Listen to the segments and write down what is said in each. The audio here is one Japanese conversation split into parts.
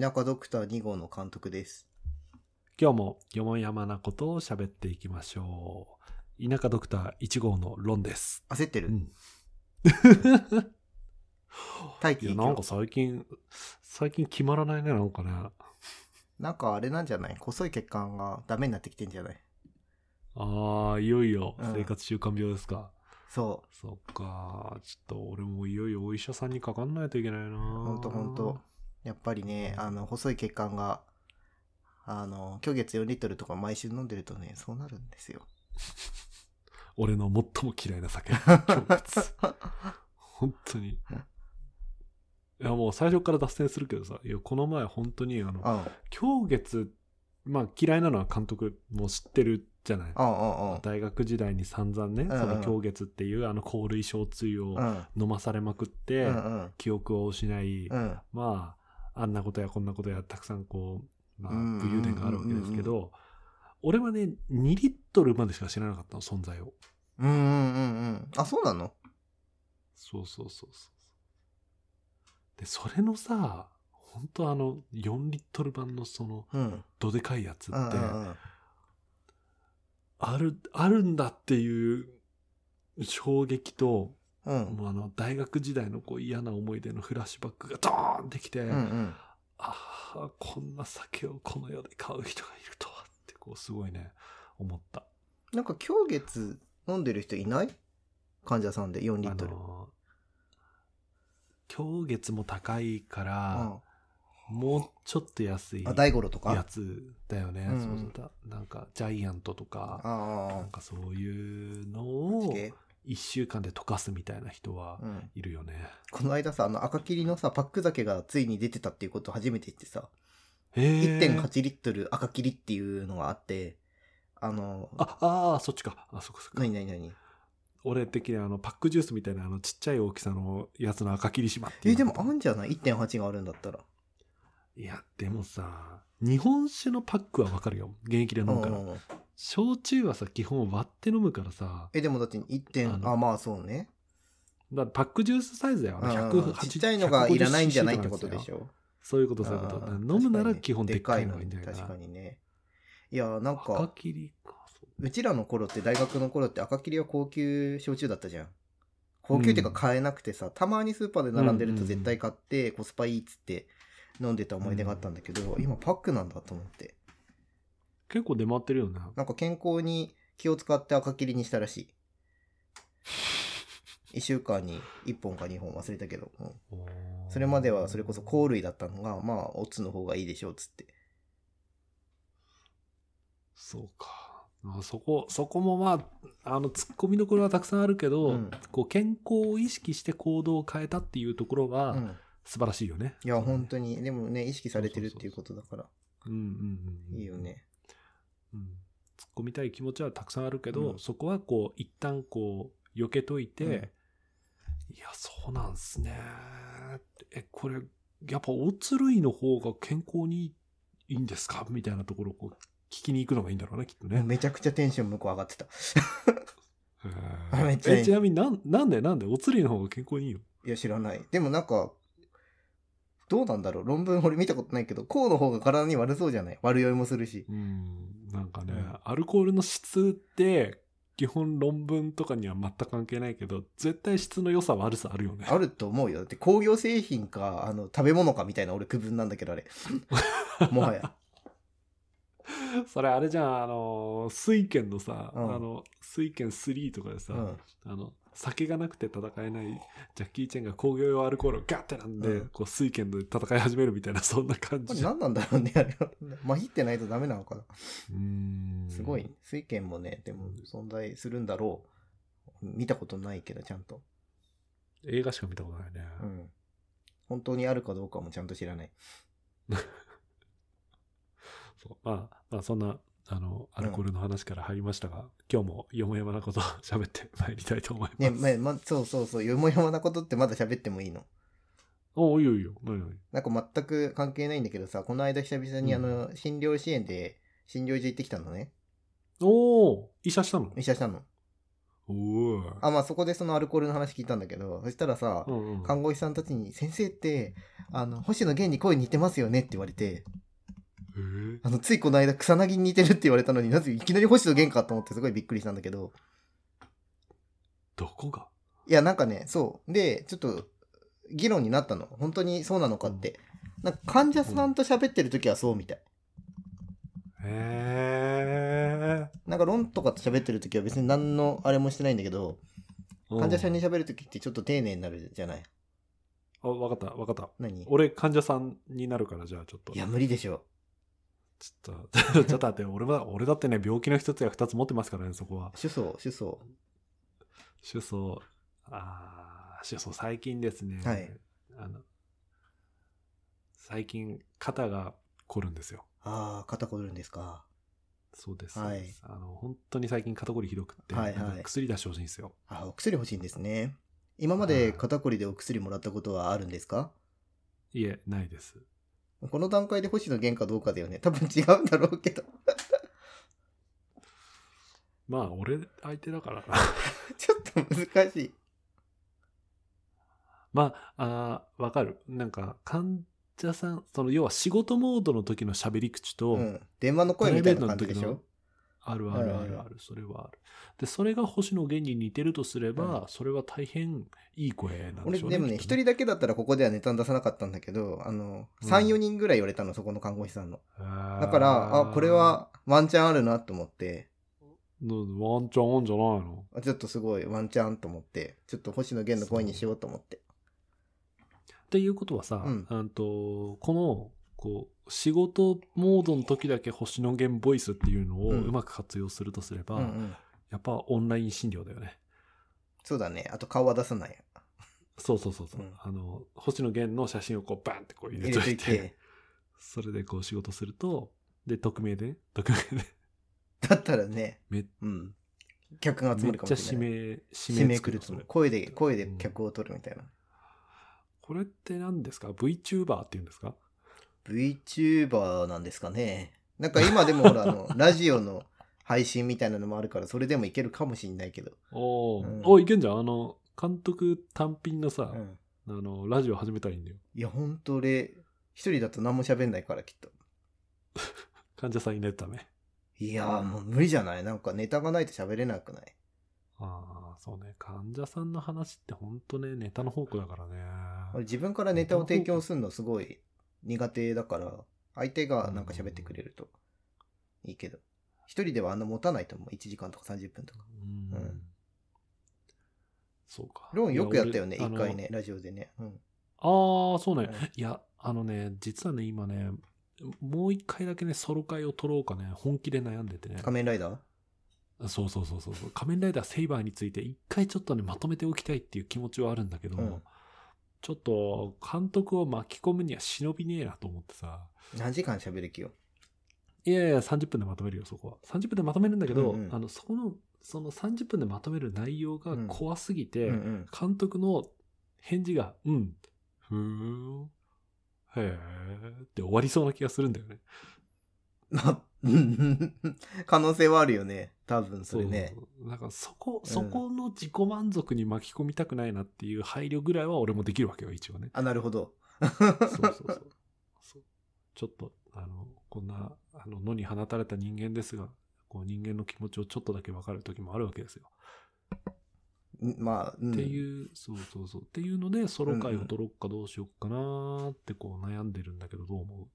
田舎ドクター2号の監督です。今日もよもやまなことを喋っていきましょう。田舎ドクター1号のロンです。焦ってる、うん。大気いや、なんか最近、最近決まらないね、なんかね。なんかあれなんじゃない？細い血管がダメになってきてんじゃない？ああ、いよいようん生活習慣病ですか。そそっか。ちょっと俺もいよいよお医者さんにかかんないといけないな。う。ほんとほんと。やっぱりね、あの、細い血管が、あの、虚月4リットルとか毎週飲んでるとね、そうなるんですよ。俺の最も嫌いな酒。今月本当に。いや、もう最初から脱線するけどさ、いや、この前本当にあの、うん。狂月、まあ嫌いなのは監督も知ってるじゃない。うんうんうん。大学時代に散々ね、んうんその狂月っていうあの香類焼椎をうん。飲まされまくって。記憶を失い、うん。まあ、あんなことやこんなことやたくさんこう、まあ、うん武勇伝があるわけですけうんど、俺はね、2リットルまでしか知らなかったの、存在を。うんうんうんうん。あ、そうなの？そうそうそうそう。で、それのさ、本当あの、4リットル版のその、うん。どでかいやつって、うんうんうん。ある、あるんだっていう衝撃と、うん。もうあの、大学時代のこう嫌な思い出のフラッシュバックがドーンってきて、うんうん。ああ、こんな酒をこの世で買う人がいるとはって、こう、すごいね、思った。なんか虚月飲んでる人いない患者さんで4リットル？あのー、今日月も高いかうら、ん。もうちょっと安いあ、大五郎とか？やつだよね。うんそうそうだ。なんか、ジャイアントとか、あなんかそういうのあ。を、で1週間で溶かすみたいな人はうん。いるよね。この間さ、あの赤霧のさ、パック酒がついに出てたっていうことを初めて言ってさ、へえ。1.8リットル赤霧っていうのがあって、あの、あ、ああ、そっちか。あ、そっかそっかな。になになに俺的にはあの、パックジュースみたいなあの、ちっちゃい大きさのやつの赤霧島っていうえ、でもあのんじゃない ?1.8 があるんだったら。いや、でもさ、日本酒のパックはわかるよ。現役で飲むから。うん焼酎はさ、基本割って飲むからさ、え、でもだって1点、あのあ、まあそうね。だパックジュースサイズだよね。うん180ちっちゃいのがいらないんじゃないってことでしょ。ょそういうこと、そういうこと。飲むなら基本でっかいのがいいんだよな。確かにね。いや、なん赤か、霧か。そううちらの頃って大学の頃って赤霧は高級焼酎だったじゃん。高級っていうか買えなくてさ、たまにスーパーで並んでると絶対買ってコスパいいっつって飲んでた思い出があったんだけど、今パックなんだと思って。結構出回ってるよね。なんか健康に気を使って赤霧にしたらしい。1週間に1本か2本忘れたけど、うんそれまではそれこそ香類だったのが、まあ、オツの方がいいでしょうっつって。そうか。まあそこ、そこもまあ、あの、突っ込みどころはたくさんあるけど、うんこう、健康を意識して行動を変えたっていうところは、うん。素晴らしいよね。いや、本当に、でもね、意識されてるっていうことだから、うんうんうん。いいよ。ね。うん。突っ込みたい気持ちはたくさんあるけど、うんそこはこう、一旦こう、避けといて、うんいや、そうなんすね。え、これ、やっぱ、オツ類の方が健康にいいんですか？みたいなところをこう、聞きに行くのがいいんだろうね、きっとね。めちゃくちゃテンション向こう上がってた。めっちゃちなみになん、なんでなんでお釣りの方が健康にいいの？いや、知らない。でもなんか、どうなんだろう論文俺見たことないけど、こうの方が体に悪そうじゃない？悪酔いもするし。うん、なんかね、うんアルコールの質って、基本論文とかには全く関係ないけど、絶対質の良さ悪さあるよね。あると思うよ。だって工業製品か、あの、食べ物かみたいな俺区分なんだけど、あれ。もはや。それあれじゃん、あの、水拳のさ、うんあの、水拳3とかでさ、うん。あの、酒がなくて戦えないジャッキー・チェンが工業用アルコールをガッてなんで、うんこう水拳で戦い始めるみたいな、そんな感じ何なんだろうね、あれは。まひってないとダメなのかな。うーんすごい。水拳もね、でも存在するんだろう。見たことないけど、ちゃんと。映画しか見たことないね。うん。本当にあるかどうかもちゃんと知らない。まあ、まあ、そんな、あの、アルコールの話から入りましたが、今日もよもやまなことを 喋ってまいりたいと思います。ね、まそうそうそう、よもやまなことってまだ喋ってもいいの？おいいよいいよ。何何？なんか全く関係ないんだけどさ、この間久々にあの、診療支援で診療所行ってきたのね。おお医者したの？医者したの。おおあ、まあそこでそのアルコールの話聞いたんだけど、そしたらさ、うんうん。看護師さんたちに、先生って、あの、星野源に声似てますよねって言われて、えーあの、ついこの間草薙に似てるって言われたのになぜいきなり星野源かと思ってすごいびっくりしたんだけど、どこが？いや、なんかね、そう。で、ちょっと、議論になったの。本当にそうなのかって。なんか患者さんと喋ってる時はそうみたい。へえなんか論とかと喋ってる時は別に何のあれもしてないんだけど、ー。患者さんにうん喋る時ってちょっと丁寧になるじゃない？あ、わかったわかった。何？い俺、患者さんになるから、じゃあちょっと。や、無理でしょ。ちょっと、ちょっと待って、俺は、俺だってね、病気の一つや二つ持ってますからね、そこは。主訴、主訴。主訴、ああ、主訴、最近ですね。はい。あの、最近、肩が凝るんですよ。ああ、肩こるんですか。そうです。はいあの、本当に最近肩こりひどくって、はいはい薬出してほしいんですよ。あお薬欲しいんですね。今まで肩こりでお薬もらったことはあるんですか？いえ、ないです。この段階で星野源かどうかだよね。多分違うんだろうけど。まあ、俺相手だからな。ちょっと難しい。まあ、あーわかる。なんか、患者さん、その、要は仕事モードの時の喋り口と、うん。電話の声みたいな感じでしょ？あるあるあるある、それはある。で、それが星野源に似てるとすれば、うんそれは大変いい声なんで俺しょうね。でもね、一人だけだったらここではネタ出さなかったんだけど、あの、うん。3、4人ぐらい言われたの、そこの看護師さんの。だだから、あ、これ、はワンチャンあるなと思って、ワンチャンあんじゃないの？あちょっとすごいワンチャンと思って、ちょっと星野源の声にしようと思って。っていうことはさ、うんとこのこう仕事モードの時だけ星野源ボイスっていうのをうんうまく活用するとすれば、うんうん。やっぱオンライン診療だよね。そうだね。あと顔は出さない。そうそうそうそう、うんあの星野源の写真をこうバンってこう入れといてて。それでこう仕事するとで匿名でね匿名でだったらね、めうん。客が集まるかめっちゃもしれない。指名指指名来ると名作るそれ声で、声で客を取るみたいな。これって何ですか ?VTuber っていうんですか？VTuber なんですかね。なんか今でもほら、あの、ラジオの配信みたいなのもあるから、それでもいけるかもしんないけど。おー、うん。おいけんじゃん。あの監督単品のさう、ん。あのラジオ始めたらいいんだよ。いや、ほんと俺、一人だと何も喋んないから、きっと。患者さんいないため。いやー、もう無理じゃない？なんかネタがないと喋れなくない？ああそうね。患者さんの話ってほんとねネタの宝庫だからね。俺自分からネタを提供するのすごい苦手だから、相手がなんか喋ってくれると。いいけど。一人ではあんな持たないと思う。1時間とか30分とか。うん、うん。そうか。ローンよくやったよね、一回ね、ラジオでね。うん。あのああそうね、うん。いやあのね実はね今ねもう一回だけねソロ会を取ろうかね本気で悩んでてね。仮面ライダー？そうそうそうそうそう。仮面ライダーセイバーについて一回ちょっとねまとめておきたいっていう気持ちはあるんだけど、うんちょっと監督を巻き込むには忍びねえなと思ってさ。何時間喋る気よ？いやいや30分でまとめるよそこは。30分でまとめるんだけど、うんうん。あのそこのその30分でまとめる内容が怖すぎて、うんうん。監督の返事が「うん。ふーんへえ」って終わりそうな気がするんだよね。ま 可能性はあるよね。多分それね。そう。そうなんかそこ、うんそこの自己満足に巻き込みたくないなっていう配慮ぐらいは俺もできるわけよ一応ね。あ、なるほど。そうそうそうちょっとあのこんなあの野に放たれた人間ですがこう人間の気持ちをちょっとだけ分かる時もあるわけですよ、んまあ、うん、っていうそうそうそう。っていうのでソロ会を取ろうかどうしようかなってこう悩んでるんだけどどう思う？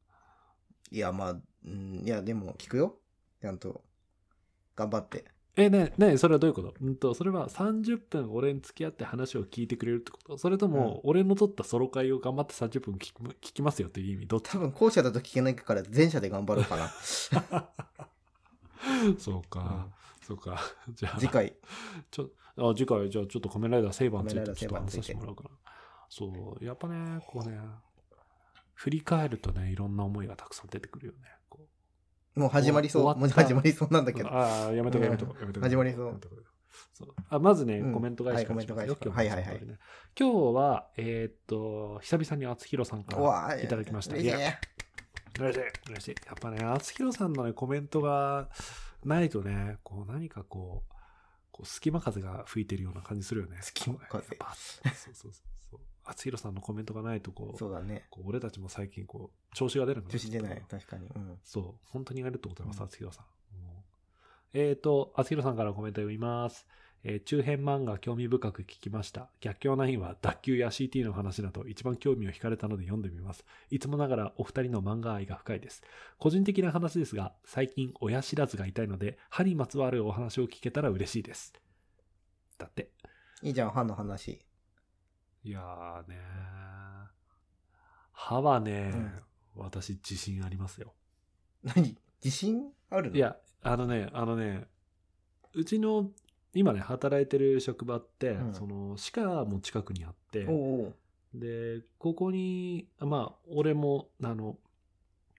いや、まあ、うん、いや、でも聞くよ。ちゃんと。頑張って。えねえねえそれはどういうこと？うんとそれは30分俺に付き合って話を聞いてくれるってこと？それとも俺の取ったソロ会を頑張って30分聞き聞きますよっていう意味？どっち？多分後者だと聞けないから前者で頑張ろうかな。そうか、そうか じゃあ次回。ちょあ次回じゃあちょっと仮面ライダーセイバーについてちょっと話てもらおうかなそうやっぱねこうね振り返るとねいろんな思いがたくさん出てくるよねこもう始まりそう。もう始まりそうなんだけど。ああ、やめとこうやめとこうやめとこう始まりそうそうあまずね、うんコメント返しからはいしますよ。コメント返しから今日もはいはいはい今日は、えーっと、久々に厚弘さんからいただきました。いいや、嬉しい、嬉しい。やっぱね、厚弘さんのね、コメントがないとね、こう何かこう、こう隙間風が吹いてるような感じするよね。隙間風そうそうそうそう。厚弘さんのコメントがないと、こう、そうだね。こう俺たちも最近、こう、調子が出るの調子出ない。確かに。うん。そう、本当にありがとうございます、うん厚弘さん。もうえっ、と、厚弘さんからコメント読みます。えー中編漫画興味深く聞きました。逆境9は脱臼や CT の話など一番興味を惹かれたので読んでみます。いつもながらお二人の漫画愛が深いです。個人的な話ですが、最近親知らずが痛いので、歯にまつわるお話を聞けたら嬉しいです。だって。いいじゃん、歯の話。いやーね歯はね、私自信ありますよ。何？自信あるの？い。や、あのね、あのね、うちの今ね、働いてる職場って、うんその歯科も近くにあって、で、ここに、まあ、俺も、あの、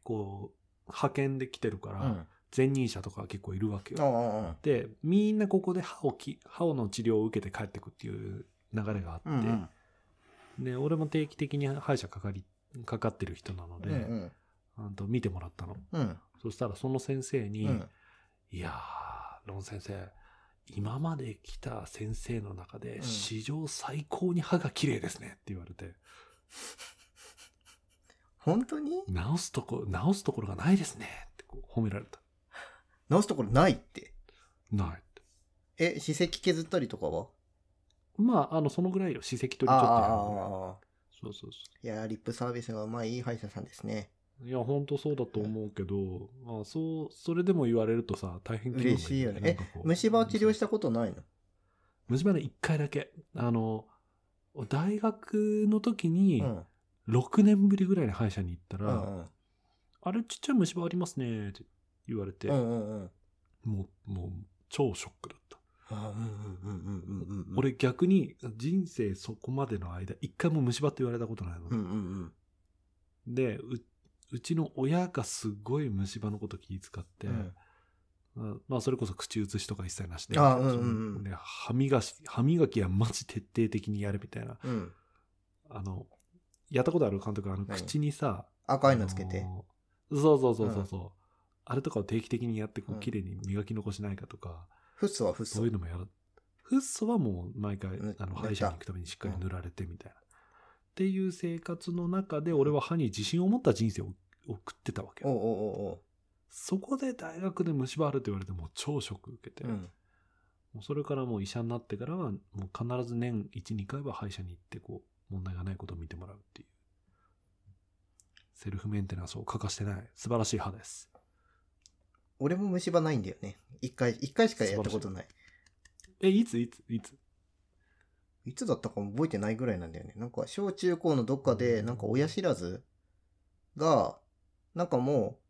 こう、派遣で来てるから、うん。前任者とか結構いるわけよ。で、みんなここで歯をき、歯の治療を受けて帰ってくっていう流れがあって、うんうん。で、俺も定期的に歯医者かかり、かかってる人なので、うんうん。あと見てもらったの。うん。そしたらその先生に、うん。いやー、ロン先生、今まで来た先生の中でん史上最高に歯が綺麗ですねって言われて、本当に？直すとこ、直すところがないですねって褒められた。直すところないって？ないって。え、歯石削ったりとかは？まあ、あの、そのぐらいよ。歯石取りちょっとやる。そうそうそいやー、リップサービスがうまいいい歯医者さんですね。う。いや、本当そうだと思うけど、まあ、そう、それでも言われるとさ、大変気分が嬉しいよね。えなんかこ、う虫歯治療したことないの？虫歯ね、一回だけ。あの、大学の時に、うん。6年ぶりぐらいに歯医者に行ったら、うんうん。あれちっちゃい虫歯ありますねって言われて、うんうんうん。もう、もう、超ショックだ俺逆に人生そこまでの間、一回も虫歯って言われたことないの。うんうんうん。でう、うちの親がすごい虫歯のこと気遣って、うんまあまあそれこそ口移しとか一切なしで、歯磨き、歯磨きはマジ徹底的にやるみたいな。うん。あの、やったことある監督、あの何？口にさ、赤いのつけて？そうそうそうそうそう、あれとかを定期的にやってこううん綺麗に磨き残しないかとか、フッ素はフッ素そういう。のもやる。フッ素はもう毎回うんあの歯医者に行くためにしっかり塗られてみたいな。っていう生活の中で俺は歯に自信を持った人生を送ってたわけよ。おうおうおうおそこで大学で虫歯あるって言われてもう超ショック受けて、う。う。もうんそれからもう医者になってからはもう必ず年1、2回は歯医者に行ってこう問題がないことを見てもらうっていう。セルフメンテナンスを欠かしてない素晴らしい歯です。俺も虫歯ないんだよね。一回、一回しかやったことない。え、いついついつ？いつだったかも覚えてないぐらいなんだよね。なんか、小中高のどっかで、なんか親知らずが、なんかもう、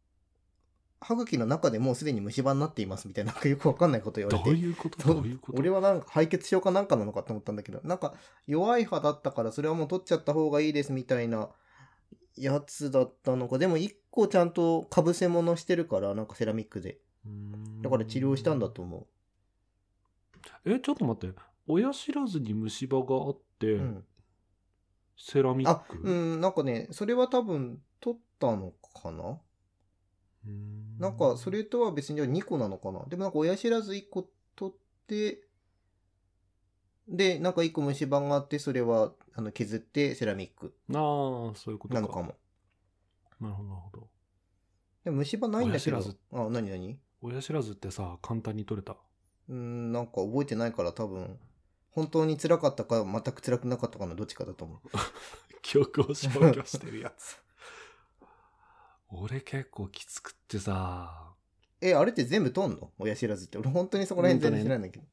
歯茎の中でもうすでに虫歯になっていますみたいな、なんかよくわかんないこと言わどれて。ういうこと？どういうこと？俺はなんか敗血症かなんかなのかと思ったんだけど、なんか弱い歯だったからそれはもう取っちゃった方がいいですみたいなやつだったのか、でも一個ちゃんとかぶせ物してるから、なんかセラミックで。だから治療したんだと思え、ちょっと待って。親知らずに虫歯があって、う。うん。セラミッあ、クうん、なんかね、それは多分取ったのかな？なんかそれとは別に2個なのかな？でもなんか親知らず1個取って、で、なんか1個虫歯があって、それはあの削ってセラミックああ、そういうことか。なのかも。なるほど、なるほど。でも虫歯ないんだけど親知らず。あ、なになに親知らずってさ、簡単に取れた？うーん、なんか覚えてないから多分、本当に辛かったか、全く辛くなかったかのどっちかだと思う。記憶を消去してるやつ。俺結構きつくってさ、え、あれって全部取んの？親知らずって。俺本当にそこら辺全然知らないんだけど。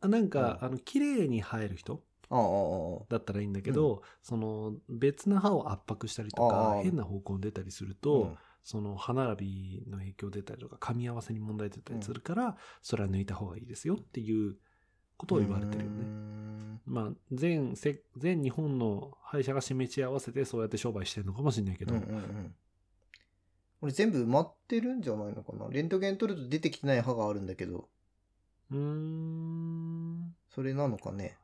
あなんか、うん。あの、綺麗に生える人。だったらいいんだけど、その、別な歯を圧迫したりとあかあ、変な方向に出たりすると、その歯並びの影響出たりとか、噛み合わせに問題出たりするから、それは抜いた方がいいですよっていうことを言われてるよね。ん。まあ、全せ、全日本の歯医者が示し合わせてそうやって商売してるのかもしれないけど、うんうんうん。俺全部埋まってるんじゃないのかな？レントゲン取ると出てきてない歯があるんだけど、うーん。それなのかね？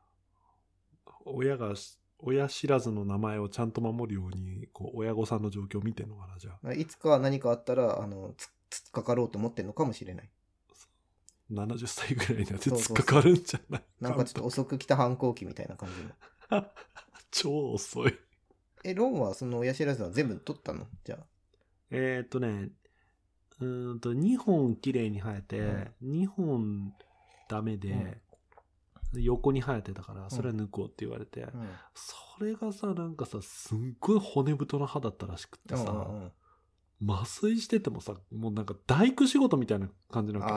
親が、親知らずの名前をちゃんと守るように、こう、親御さんの状況を見てんのかな、じゃあ。いつか何かあったら、あの、つ、つっかかろうと思ってんのかもしれない。70歳ぐらいになってっかかるんじゃない？なんかちょっと遅く来た反抗期みたいな感じの。超遅い。え、ロンはその親知らずは全部取ったの？じゃあ。えーっとね、うーんと、2本綺麗に生えて、2本ダメで、横に生えてたから、それは抜こうって言われて、うん。それがさ、なんかさ、すっごい骨太な歯だったらしくってさ、うんうんうん麻酔しててもさ、もうなんか大工仕事みたいな感じなわけ。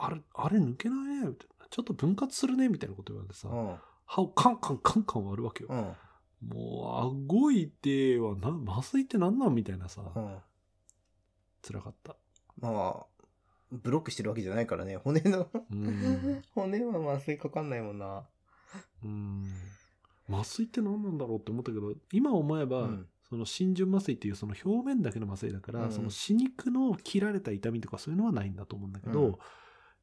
ああれ、あれ抜けない？ねみたいな。ちょっと分割するね？みたいなこと言われてさ、あ、うん。歯をカンカンカンカン割るわけよ。うん。もう、顎いてはな、麻酔ってなんなん？みたいなさ、うん。辛かった。まあ、ブロックしてるわけじゃないからね。骨の、うん。骨は麻酔かかんないもんな。うん。麻酔って何なんだろうって思ったけど、今思えば、うんその浸潤麻酔っていうその表面だけの麻酔だから、うんその死肉の切られた痛みとかそういうのはないんだと思うんだけど、うん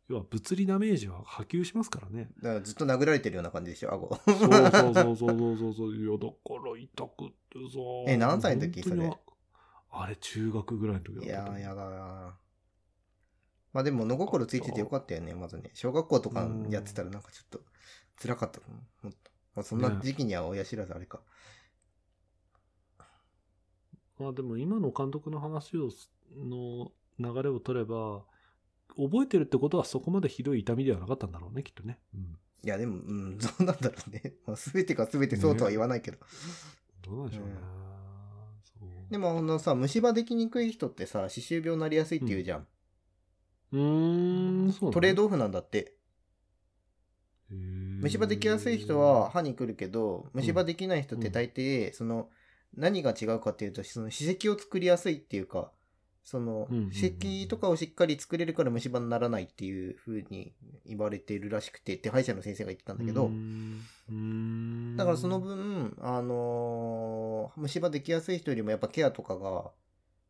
要は物理ダメージは波及しますからね。だからずっと殴られてるような感じでしょ、顎。そうそうそうそうそうそうそう。いや、だから痛くってさ。え何歳の時それ？あれ、中学ぐらいの時だいったと思うやー、やだなまあでも、の心ついててよかったよね、まずね。小学校とかやってたらなんかちょっと辛かったと思う。もっとまあ、そんな時期には親知らずあれか。まあでも今の監督の話をすの流れを取れば、覚えてるってことはそこまでひどい痛みではなかったんだろうね、きっとね。うん。いや、でも、うん、どうなんだろうね。まあ、全てが全てそうとは言わないけど。どうなんでしょうね。そうでも、あのさ、虫歯できにくい人ってさ、歯周病になりやすいって言うじゃん。うーん、そうなのトレードオフなんだって。虫歯できやすい人は歯に来るけど、虫歯できない人って大抵、その、何が違うかっていうと、その歯石を作りやすいっていうか、その歯石とかをしっかり作れるから虫歯にならないっていう風に言われているらしくて、って歯医者の先生が言ってたんだけど。だからその分、あのー虫歯できやすい人よりもやっぱケアとかが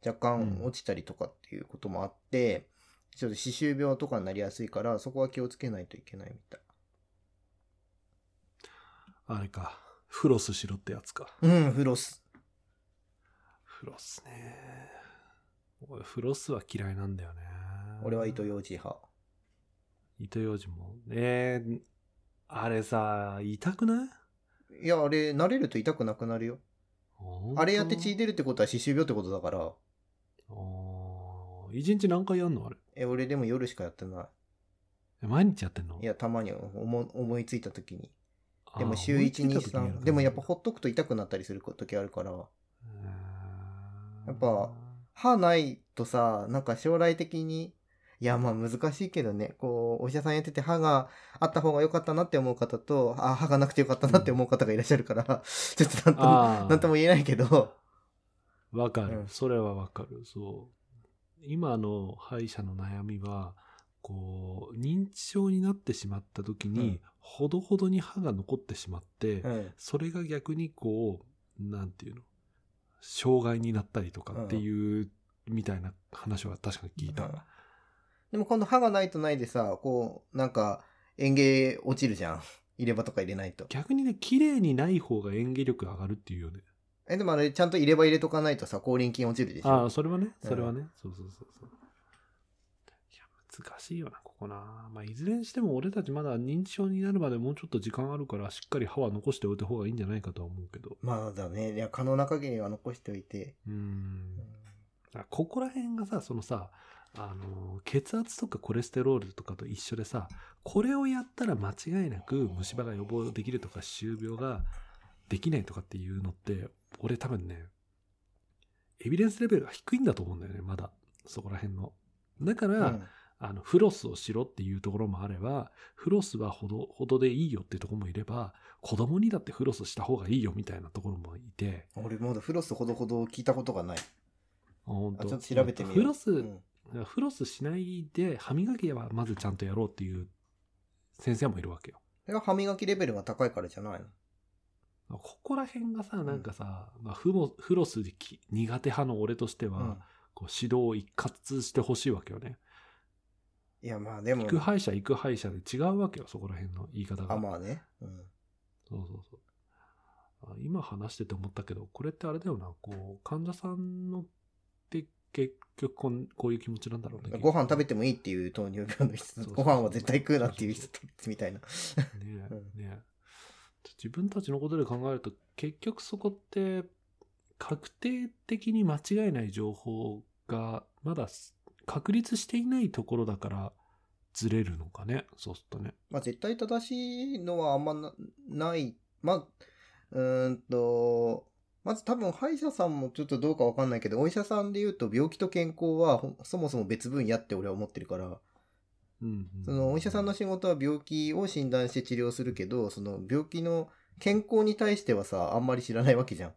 若干落ちたりとかっていうこともあって、ちょっと歯周病とかになりやすいから、そこは気をつけないといけないみたい。あれか。フロスしろってやつか。うん、フロス。フロスね。俺、フロスは嫌いなんだよね。俺は糸ようじ派。糸ようじも。えー、あれさ、痛くない？いや、あれ、慣れると痛くなくなるよ。あれやって血出るってことは歯周病ってことだから、あー一日何回やんのあれ？え、俺でも夜しかやってなえ毎日やってんの？い。いや、たまに思思いついた時に。でも週1、2、思いついた時にやる3。のでもやっぱほっとくと痛くなったりする時あるから、やっぱ歯ないとさ、なんか将来的に、いや、まあ難しいけどね、こう、お医者さんやってて歯があった方が良かったなって思う方と、あ、歯がなくて良かったなって思う方がいらっしゃるから、ちょっとなんとも、なんとも言えないけど、わかる、うんそれはわかる。そう。今の歯医者の悩みは、こう、認知症になってしまった時に、うんほどほどに歯が残ってしまって、うん。それが逆にこう、なんていうの、障害になったりとかっていう、みたいな話は確かに聞いた。うんでも今度歯がないとないでさ、こう、なんか、園芸落ちるじゃん。入れ歯とか入れないと。逆にね、綺麗にない方が演技力上がるっていうよね。え、でもあれ、ちゃんと入れ歯入れとかないとさ、口輪筋落ちるでしょ？ああ、それはね、うんそれはね。そうそうそうそう。いや、難しいよな、ここな。まあ、いずれにしても俺たちまだ認知症になるまでもうちょっと時間あるから、しっかり歯は残しておいた方がいいんじゃないかとは思うけど。まあだね。いや、可能な限りは残しておいて。うーん。あここら辺がさ、そのさ、あの、血圧とかコレステロールとかと一緒でさ、これをやったら間違いなく虫歯が予防できるとか、歯周病ができないとかっていうのって、俺多分ね、エビデンスレベルが低いんだと思うんだよね、まだ。そこら辺の。だから、うんあの、フロスをしろっていうところもあれば、フロスはほど、ほどでいいよっていうところもいれば、子供にだってフロスした方がいいよみたいなところもいて、俺まだフロスほどほど聞いたことがない。あ本当あちょっと調べてみよう。フロス、うんフロスしないで歯磨きはまずちゃんとやろうっていう先生もいるわけよ。歯磨きレベルが高いからじゃないの？ここら辺がさ、なんかさ、まあ、フモフロス苦手派の俺としては、うんここう指導を一括してほしいわけよね。いや、まあでも行、く歯医者行く歯医者で違うわけよ、そこら辺の言い方が。あ、まあね。うん。そうそうそう。あ今話してて思ったけど、これってあれだよな、こう、患者さんのって結局こんこういう気持ちなんだろうね。ご飯食べてもいいっていう糖尿病の人そうそうご飯は絶対食うなっていう人みたいな。ね うえ、ねえ。自分たちのことで考えると、結局そこって、確定的に間違いない情報が、まだ確立していないところだから、ずれるのかね、そうするとね。まあ絶対正しいのはあんまない。まあ、うんと、まず多分歯医者さんもちょっとどうかわかんないけど、お医者さんで言うと病気と健康はそもそも別分野って俺は思ってるから、うん、うん。そのお医者さんの仕事は病気を診断して治療するけど、その病気の健康に対してはさ、あんまり知らないわけじゃん。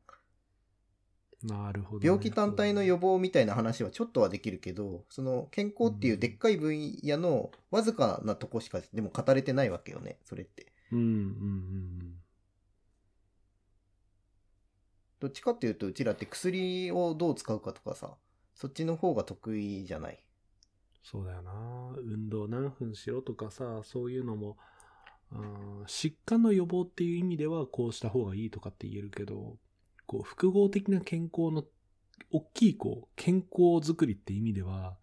なるほど、ね。病気単体の予防みたいな話はちょっとはできるけど、その健康っていうでっかい分野のわずかなとこしかでも語れてないわけよね、それって。うんうんうんどっちかっていうと、うちらって薬をどう使うかとかさ、そっちの方が得意じゃない？そうだよな。運動何分しろとかさ、そういうのも、あー疾患の予防っていう意味ではこうした方がいいとかって言えるけど、こう複合的な健康の大きいこう健康づくりって意味では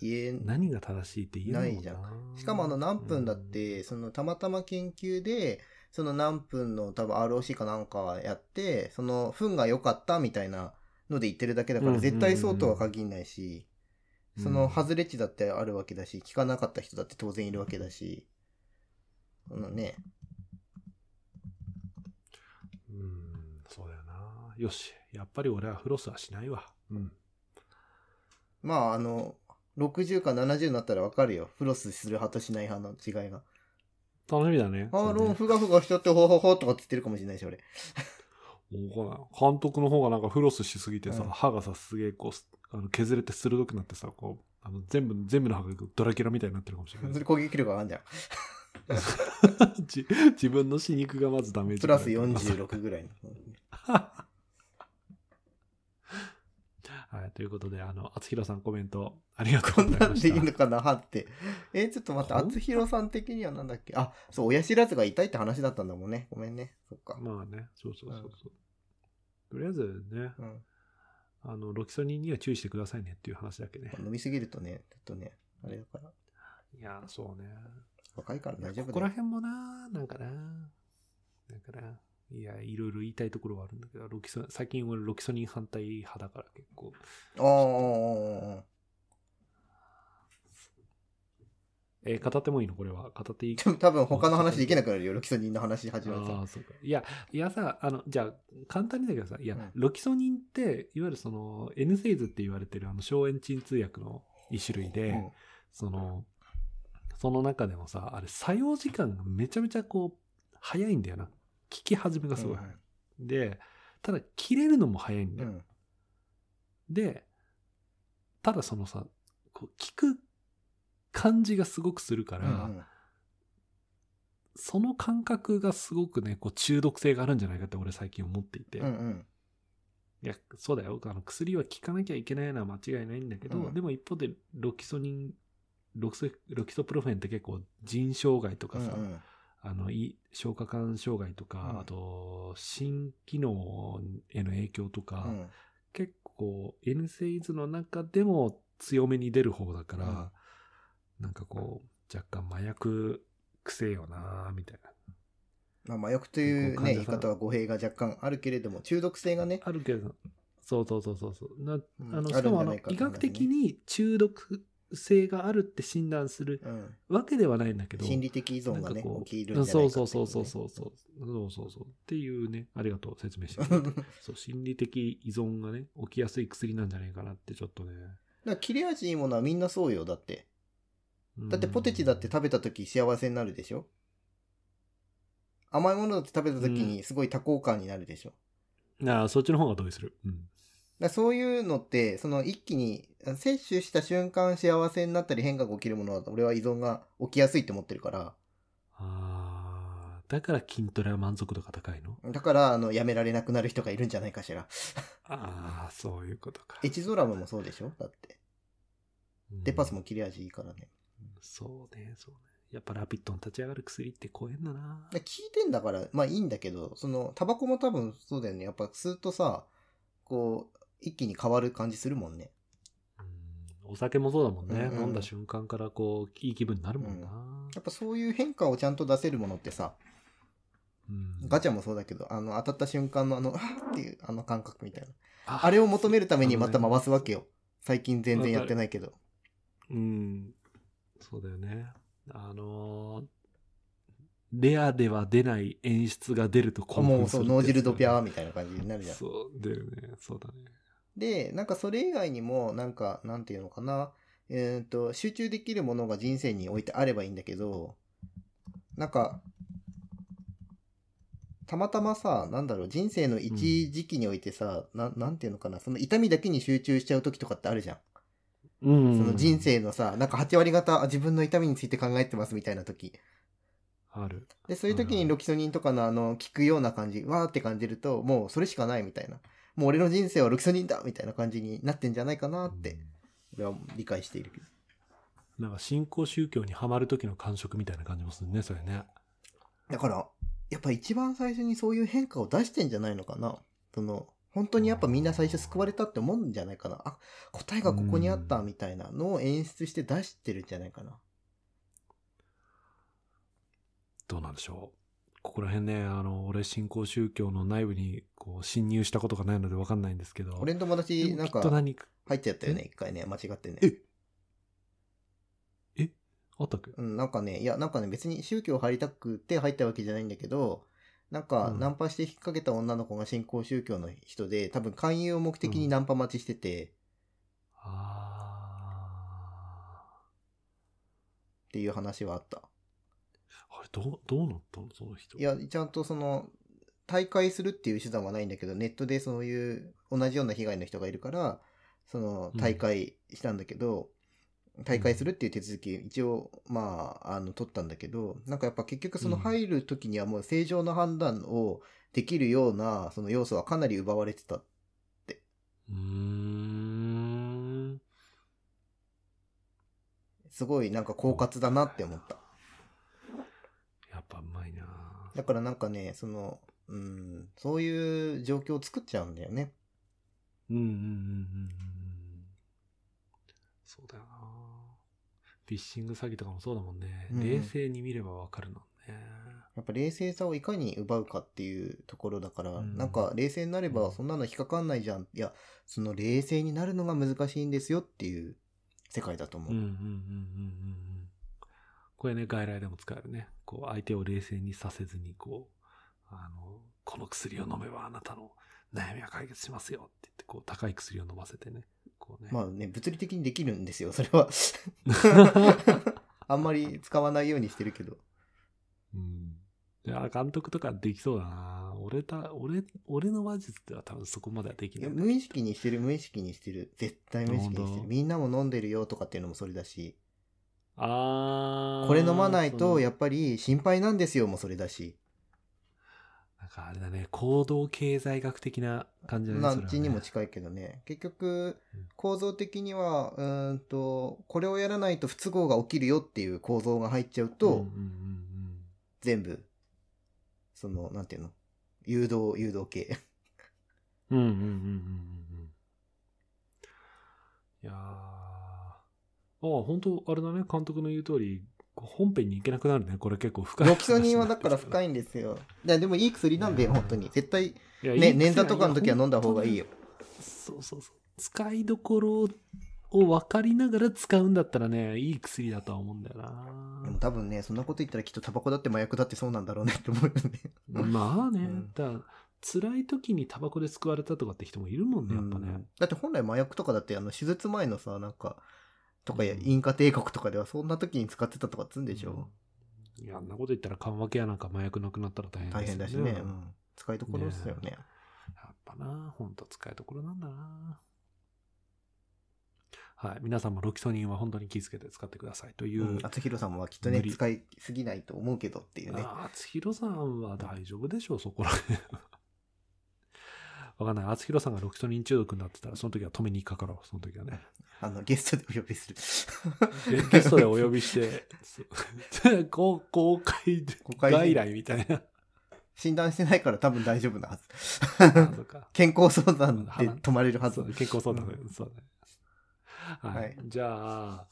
言え何が正しいって言えないもんな。ないじしかもあの何分だっ、て、そのたまたま研究で、その何分の多分 ROC かなんかやって、その分が良かったみたいなので言ってるだけだから、うん絶対そうとは限んないし、うんその外れ値だってあるわけだし、聞かなかった人だって当然いるわけだし、あのね、うん、うんそうだよな。よし、やっぱり俺はフロスはしないわ。うん。まああの、60か70になったらわかるよ。フロスする派としない派の違いが。楽しみだね。あロンふがふがしちゃってほほほとかって言ってるかもしれないし、俺。監督の方がなんかフロスしすぎてさ、うん歯がさ、すげえこうす、あの削れて鋭くなってさ、こう、あの全部、全部の歯がドラキュラみたいになってるかもしれないそれ。攻撃力があるじゃん。じ自分の死肉がまずダメージプラス食らうから46ぐらいの。はい、ということで、あの、厚弘さんコメントありがとこうんございました。なんでいいのかな？はって。えーちょっと待って、厚弘さん的にはなんだっけ？あ、そう、親知らずが痛いって話だったんだもんね。ごめんね。そっか。まあね、そうそうそうそう。とりあえずね、うん。あの、ロキソニンには注意してくださいねっていう話だけね。飲みすぎるとね、ちょっとね、あれだから。いや、そうね。若いから大丈夫ここら。辺もな、なんかな、だから、いや、いろいろ言いたいところはあるんだけど、ロキソ最近俺ロキソニン反対派だから結構。ああああ、ああ。えー語ってもいいの？これは。語っていい？でも多分他の話できなくなるよ。ロキソニンの話始まると。ああ、そうか。いや、いやさ、あの、じゃあ、簡単にだけどさ、いや、うんロキソニンって、いわゆるその、N セイズって言われてるあの、消炎鎮痛薬の一種類で、うんその、その中でもさ、あれ、作用時間がめちゃめちゃこう、早いんだよな。効き始めがすごい早い。で、ただ、切れるのも早いんだよ。うん。で、ただそのさ、こう、効く感じがすごくするから、うん。その感覚がすごくね、こう中毒性があるんじゃないかって俺最近思っていて。うんうん。いや、そうだよ。あの薬は効かなきゃいけないのは間違いないんだけど、うんでも一方でロキソニン、ロキソロキソプロフェンって結構腎障害とかさ、うんうんあの、い消化管障害とか、うんあと、心機能への影響とか、うん結構 N セイズの中でも強めに出る方だから、うんなんかこう、若干麻薬癖よなみたいな。まあ、麻薬というね、言い方は語弊が若干あるけれども、中毒性がね、あるけど、そうそうそうそうそう。なうんあのあしかもあの医学的に中毒性があるって診断するうん、わけではないんだけど、心理的依存がね、起きるんじゃないかそうそうそうそうそうそう。そうそうそう。っていうね、ありがとう、説明して そう、心理的依存がね、起きやすい薬なんじゃないかなってちょっとね。だ切れ味いいものはみんなそうよ、だって。うんだってポテチだって食べた時幸せになるでしょ？甘いものだって食べた時にすごい多幸感になるでしょ、ああ、そっちの方が同意する。うん。だそういうのって、その一気に摂取した瞬間幸せになったり変化が起きるものは俺は依存が起きやすいって思ってるから、ああ、だから筋トレは満足度が高いの？だから、あの、やめられなくなる人がいるんじゃないかしら。ああ、そういうことか。エチゾラムもそうでしょ？だって。うんデパスも切れ味いいからね。そうね、そうね。やっぱラピッドの立ち上がる薬って怖えんだな。で効いてんだから、まあいいんだけど、その、タバコも多分そうだよね。やっぱ吸うとさ、こう、一気に変わる感じするもんね。うんお酒もそうだもんね。うんうん飲んだ瞬間からこう、いい気分になるもんな。やっぱそういう変化をちゃんと出せるものってさ、うんガチャもそうだけど、あの、当たった瞬間のあの、っていう、あの感覚みたいな。ああれを求めるためにまた回すわけよ。最近全然やってないけど。うん。そうだよね。あのーレアでは出ない演出が出ると興もうそう、奮するってやつ脳汁ドピャみたいな感じになるじゃん。そう、だよね。そうだね。で、なんかそれ以外にも、なんか、なんていうのかな。えっ、と、集中できるものが人生においてあればいいんだけど、なんか、たまたまさ、なんだろう、人生の一時期においてさ、ななんていうのかな、その痛みだけに集中しちゃう時とかってあるじゃん。うんその人生のさ、なんか8割方あ自分の痛みについて考えてますみたいな時。ある。で、そういう時にロキソニンとかのあの、効くような感じ、わーって感じると、もうそれしかないみたいな。もう俺の人生はロキソニンだみたいな感じになってんじゃないかなって、俺は理解しているけど。なんか新興宗教にはまる時の感触みたいな感じもするね、それね。だから、やっぱ一番最初にそういう変化を出してんじゃないのかな。その、本当にやっぱみんな最初救われたって思うんじゃないかな。あ、答えがここにあったみたいなのを演出して出してるんじゃないかな。どうなんでしょう。ここら辺ね、あの、俺新興宗教の内部にこう侵入したことがないのでわかんないんですけど。俺の友達、なんか、入っちゃったよね、一回ね、間違ってね。え？え？あったっけ？うん、なんかね、いや、なんかね、別に宗教入りたくて入ったわけじゃないんだけど、なんか、うん。ナンパして引っ掛けた女の子が新興宗教の人で、多分勧誘を目的にナンパ待ちしてて、あっていう話はあった。ーあれ、どう、どうなったの？その人。いや、ちゃんとその、大会するっていう手段はないんだけど、ネットでそういう同じような被害の人がいるから、そのうん。大会したんだけど、大会するっていう手続き、一応、まあ、あの、取ったんだけど、なんかやっぱ結局そのうん入る時にはもう正常な判断をできるような、その要素はかなり奪われてた。うーん。すごいなんか狡猾だなって思った。やっぱうまいなだからなんかね、その、うん、そういう状況を作っちゃうんだよね。うんうんうんうんうん。そうだよなフィッシング詐欺とかもそうだもんね。うん冷静に見ればわかるのね。やっぱ冷静さをいかに奪うかっていうところだから、うんなんか冷静になればそんなの引っかかんないじゃん。いや、その冷静になるのが難しいんですよっていう世界だと思う。うんうんうんうんうんうん。これね、外来でも使えるね。こう、相手を冷静にさせずに、こう、あの、この薬を飲めばあなたの悩みは解決しますよって言って、こう、高い薬を飲ませてね。こうね。まあね、物理的にできるんですよ、それは。あんまり使わないようにしてるけど。うん。いや、監督とかできそうだな俺た、俺、俺の話術では多分そこまではできない。無意識にしてる、無意識にしてる。絶対無意識にしてる。みんなも飲んでるよとかっていうのもそれだし、あー。これ飲まないとやっぱり心配なんですよもそれだし、かあれだね、行動経済学的な感じだね。なちにも近いけどね。結局うん、構造的には、うーんと、これをやらないと不都合が起きるよっていう構造が入っちゃうと、うんうんうん全部、その、なんていうの？誘導、誘導系。うん。うんうんうんうんうんうん。いやー。ああ、本当あれだね、監督の言う通り、本編に行けなくなるね。これ結構深い。ロキソニンはだから深いんですよ。いや、でもいい薬なんで、うん本当に。絶対、ね、捻挫とかの時は飲んだ方がいいよ。。そうそうそう。使いどころを分かりながら使うんだったらね、いい薬だとは思うんだよでもな。多分ね、そんなこと言ったらきっとタバコだって麻薬だってそうなんだろうねって思うよね。まあね、うんだから辛い時にタバコで救われたとかって人もいるもんね、やっぱね。うんだって本来麻薬とかだってあの手術前のさなんかとかやうんインカ帝国とかではそんな時に使ってたとかっつうんでしょ、いや、あんなこと言ったら緩和ケアなんか麻薬なくなったら大変大変だしね、ですようん使いどころですよねやっぱな、ほんと使いどころなんだな。はい。皆さんもロキソニンは本当に気をつけて使ってくださいという。うん。厚弘さんはきっとね使いすぎないと思うけどっていうね。ああ、厚弘さんは大丈夫でしょう、そこら辺。わかんない。厚弘さんがロキソニン中毒になってたら、その時は止めにかかろう、その時はね。あの、ゲストでお呼びする。ゲゲストでお呼びして、公公開外来みたいな。診断してないから多分大丈夫なはず。健康相談で泊まれるはず。健康相談で、そうね。はい。はいじゃあ、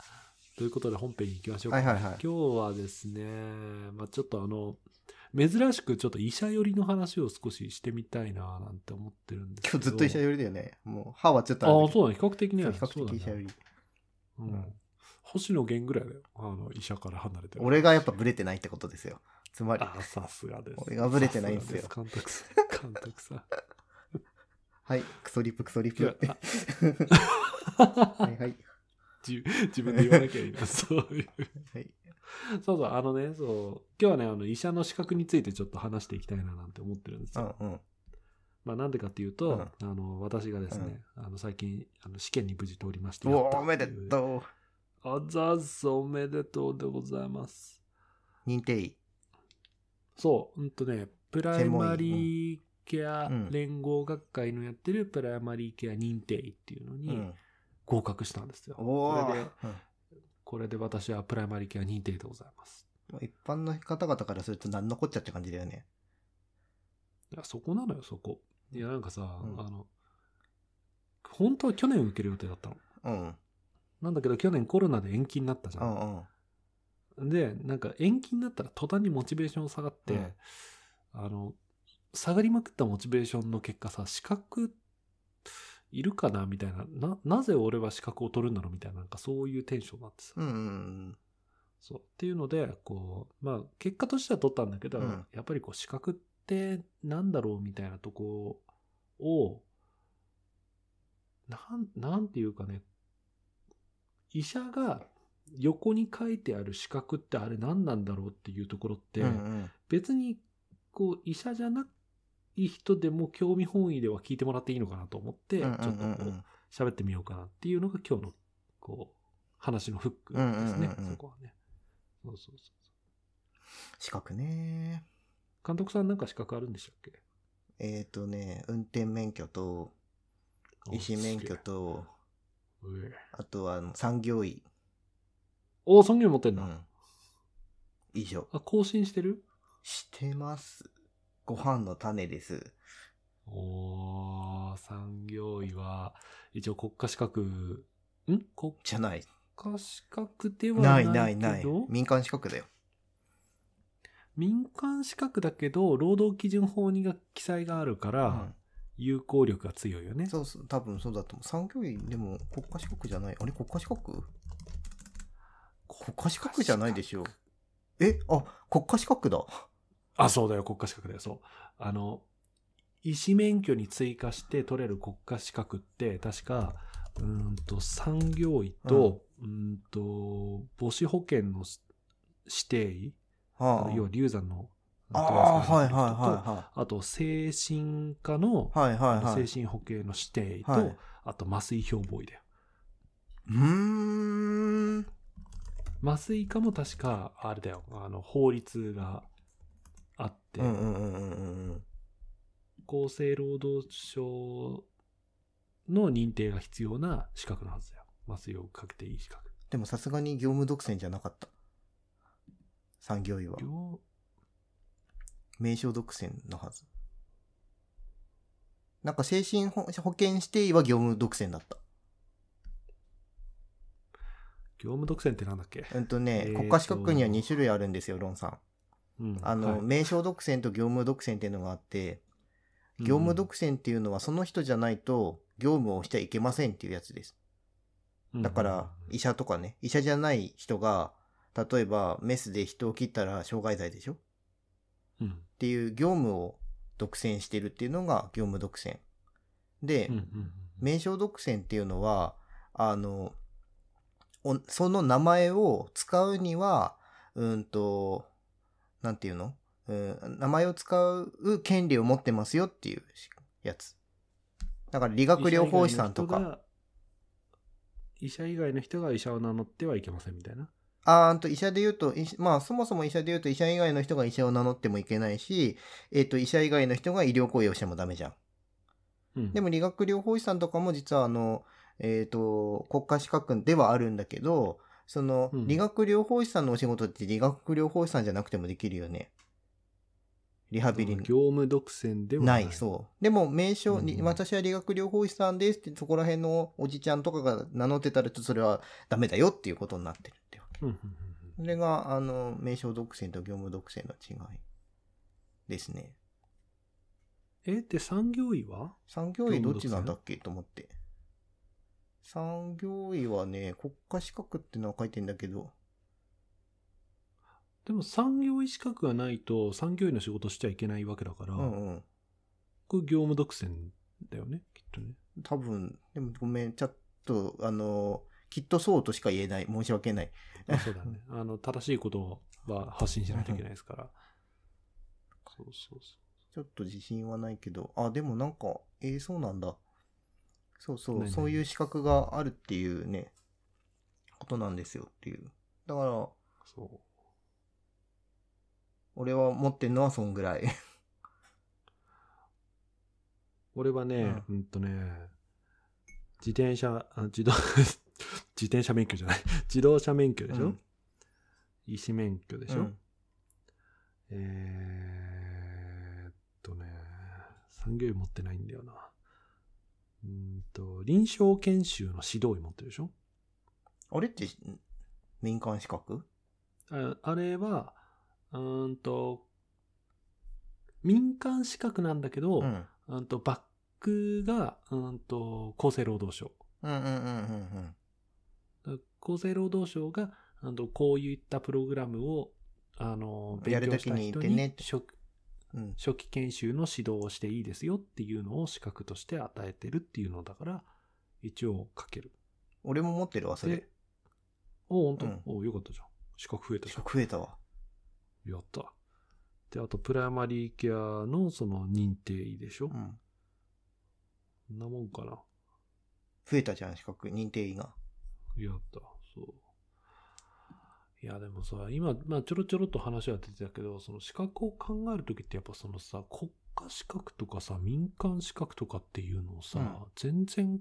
ということで本編に行きましょうか。はいはいはい今日はですね、まあちょっとあの、珍しくちょっと医者寄りの話を少ししてみたいななんて思ってるんですけど。今日ずっと医者寄りだよね。もう歯はちょっとああ、うそうだね。比較的ね。比較的医者寄り。うん。星野源ぐらいだよ。あの、医者から離れてる。俺がやっぱブレてないってことですよ。つまり。あ、さすがです。俺がブレてないんですよ監督さん。監督さん。はい。クソリップクソリップ。あはいはい。自自分で言わなきゃいいな、そういう。はい。そうそう、あのね、そう、今日はね、あの、医者の資格についてちょっと話していきたいななんて思ってるんですよ。うんうん。まあ、なんでかっていうと、うんあの、私がですね、あの、最近、あの試験に無事通りましておおめでう。とあざっす、おめでとうでございます。う。認定医。そう、うんとね、プライマリーケアうん連合学会のやってるプライマリーケア認定医っていうのにうん。合格したんですよ。おおこれで、私はプライマリーケア認定でございます。一般の方々からすると何のこっちゃって感じだよね。いや、そこなのよ、そこ。いや、なんかさ、うんあの、本当は去年受ける予定だったの。うん。なんだけど、去年コロナで延期になったじゃ。うんうん。で、なんか延期になったら途端にモチベーション下がって、うんあの、下がりまくったモチベーションの結果さ、資格いるかな？みたいな。な、なぜ俺は資格を取るんだろう？みたいな、なんかそういうテンションになってさ。うんうんそう。っていうので、こう、まあ、結果としては取ったんだけど、うんやっぱりこう、資格ってなんだろう？みたいなとこを、なん、なんていうかね、医者が横に書いてある資格ってあれ何なんだろう？っていうところって。別に、こう、医者じゃない人でも興味本位では聞いてもらっていいのかなと思って、ちょっとこう、喋ってみようかなっていうのが今日の、こう、話のフックですね、そこはね。そうそうそう資格ね。監督さんなんか資格あるんでしたっけ？えっ、ー、とね、運転免許と、医師免許。と、あとは産業医。おー、産業持ってんだ。うん。以上。あ、更新してる？してます。ご飯の種です。おー、産業医は、一応国家資格、ん？国じゃない。家資格ではなないないない。民間資格だよ。民間資格だけど、労働基準法にが記載があるから、うん有効力が強いよね。そうそう、多分そうだと思う。産業医でも国家資格じゃない？あれ国家資格？国家資格じゃないでしょ。え？あ、国家資格だ。あ、そうだよ、国家資格だよ、そう。あの、医師免許に追加して取れる国家資格って、確か、うーんと、産業医と、うーんと、母子保険のし指定医、は要は流産の、あはいはいとはあと、精神科の、いはい。はいはいはい。精神保健の指定医と、はいあと麻酔標榜医だよ。うーん。麻酔科も確か、あれだよ、あの、法律があって、うんうんうんうんうん。厚生労働省の認定が必要な資格のはずだよ。麻酔をかけていい資格。でもさすがに業務独占じゃなかった。産業医は。業名称独占のはず。なんか精神保保険指定医は業務独占だった。業務独占ってなんだっけ？うんとね、えーと国家資格には2種類あるんですよ、ロンさん。うん。あの、はい名称独占と業務独占っていうのがあって、業務独占っていうのはその人じゃないと業務をしちゃいけませんっていうやつです。うんだから、医者とかね、医者じゃない人が、例えばメスで人を切ったら傷害罪でしょ？っうん。ていう業務を独占してるっていうのが業務独占。で、うん。うん。名称独占っていうのは、あの、おその名前を使うには、うんと、なんていうの、うん、名前を使う権利を持ってますよっていうやつ。だから理学療法士さんとか。。医者以外の人が医者を名乗ってはいけませんみたいな。あーんと、医者で言うと、まあ、そもそも医者で言うと、医者以外の人が医者を名乗ってもいけないし、えっ、と、医者以外の人が医療行為をしてもダメじゃん。うん、でも、理学療法士さんとかも実は、あの、えっ、と、国家資格ではあるんだけど、その、うん理学療法士さんのお仕事って理学療法士さんじゃなくてもできるよね。リハビリ業務独占ではな、ないい。そう。でも、名称、うんに私は理学療法士さんですって、そこら辺のおじちゃんとかが名乗ってたら、それはダメだよっていうことになってるってわけ。うんうんうんそれが、あの、名称独占と業務独占の違いですね。え、で、産業医は？産業医どっちなんだっけ？と思って。産業医はね、国家資格ってのは書いてんだけど、でも産業医資格がないと産業医の仕事しちゃいけないわけだから、うんうん。これ業務独占だよね、きっとね。多分、でもごめん、ちょっと、あの、きっとそうとしか言えない。申し訳ない。あそうだね。あの、正しいことは発信しないといけないですから。そうそうそちょっと自信はないけど、あ、でもなんか、えー、そうなんだ。そうそう、何そういう資格があるっていうね、ことなんですよっていう。だから、う。そう。俺は持ってんのはそんぐらい。俺はね、うん、とね、自転車、あ自動、自転車免許じゃない。自動車免許でしょ、うん医師免許でしょ、うんえーっとね、産業医持ってないんだよな。うーんと、臨床研修の指導医持ってるでしょ？あれって、民間資格？ああれは、うーんと、民間資格なんだけど、うん。うんとバックが、うんと、厚生労働省。うんうんうんうんうん。だ厚生労働省が、あのこういったプログラムを、あの、やる勉強した人言ってね初期研修の指導をしていいですよっていうのを資格として与えてるっていうのだから、一応書ける。俺も持ってるわ、それで。、お、本当、うんお、よかったじゃん。資格増えたじゃん。食えたわ。やった。で、あと、プライマリーケアのその認定医でしょ、うん。そんなもんかな。増えたじゃん、資格、認定医が。やった。そう。いや、でもさ、今、まあ、ちょろちょろっと話は出てたけど、その資格を考えるときって、やっぱそのさ、国家資格とかさ、民間資格とかっていうのをさ、うん全然、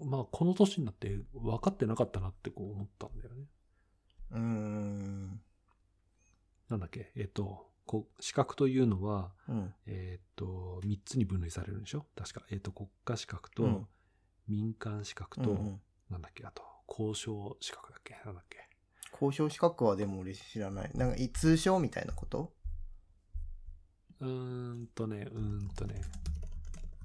まあ、この年になって分かってなかったなってこう思ったんだよね。うーん。なんだっけ？えっ、と、こ資格というのは、うん。えっ、と、3つに分類されるんでしょ？確か。えっ、と、国家資格と、うん民間資格と、うんうんなんだっけ？あと、交渉資格だっけ？なんだっけ？交渉資格はでも俺知らない。なんか、い通称みたいなこと？うーんとね、うーんとね、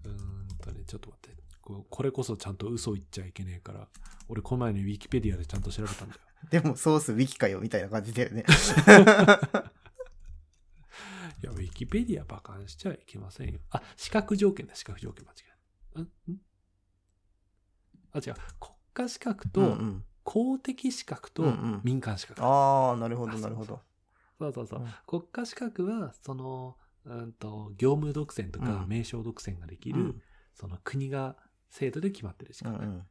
うーんとね、ちょっと待って。ここれこそちゃんと嘘言っちゃいけねえから、俺この前にウィキペディアでちゃんと調べたんだよ。でも、ソースウィキかよ、みたいな感じだよね。いや、ウィキペディアバカにしちゃいけませんよ。あ、資格条件だ、資格条件間違えた。ん？ん？あ、違う。国家資格と、うんうん。公的資格とうんうん民間資格。ああ、なるほど、あなるほど。そうそうそう。うん国家資格は、その、うんと、業務独占とかうん名称独占ができる、うんその国が制度で決まってる資格。うんうん。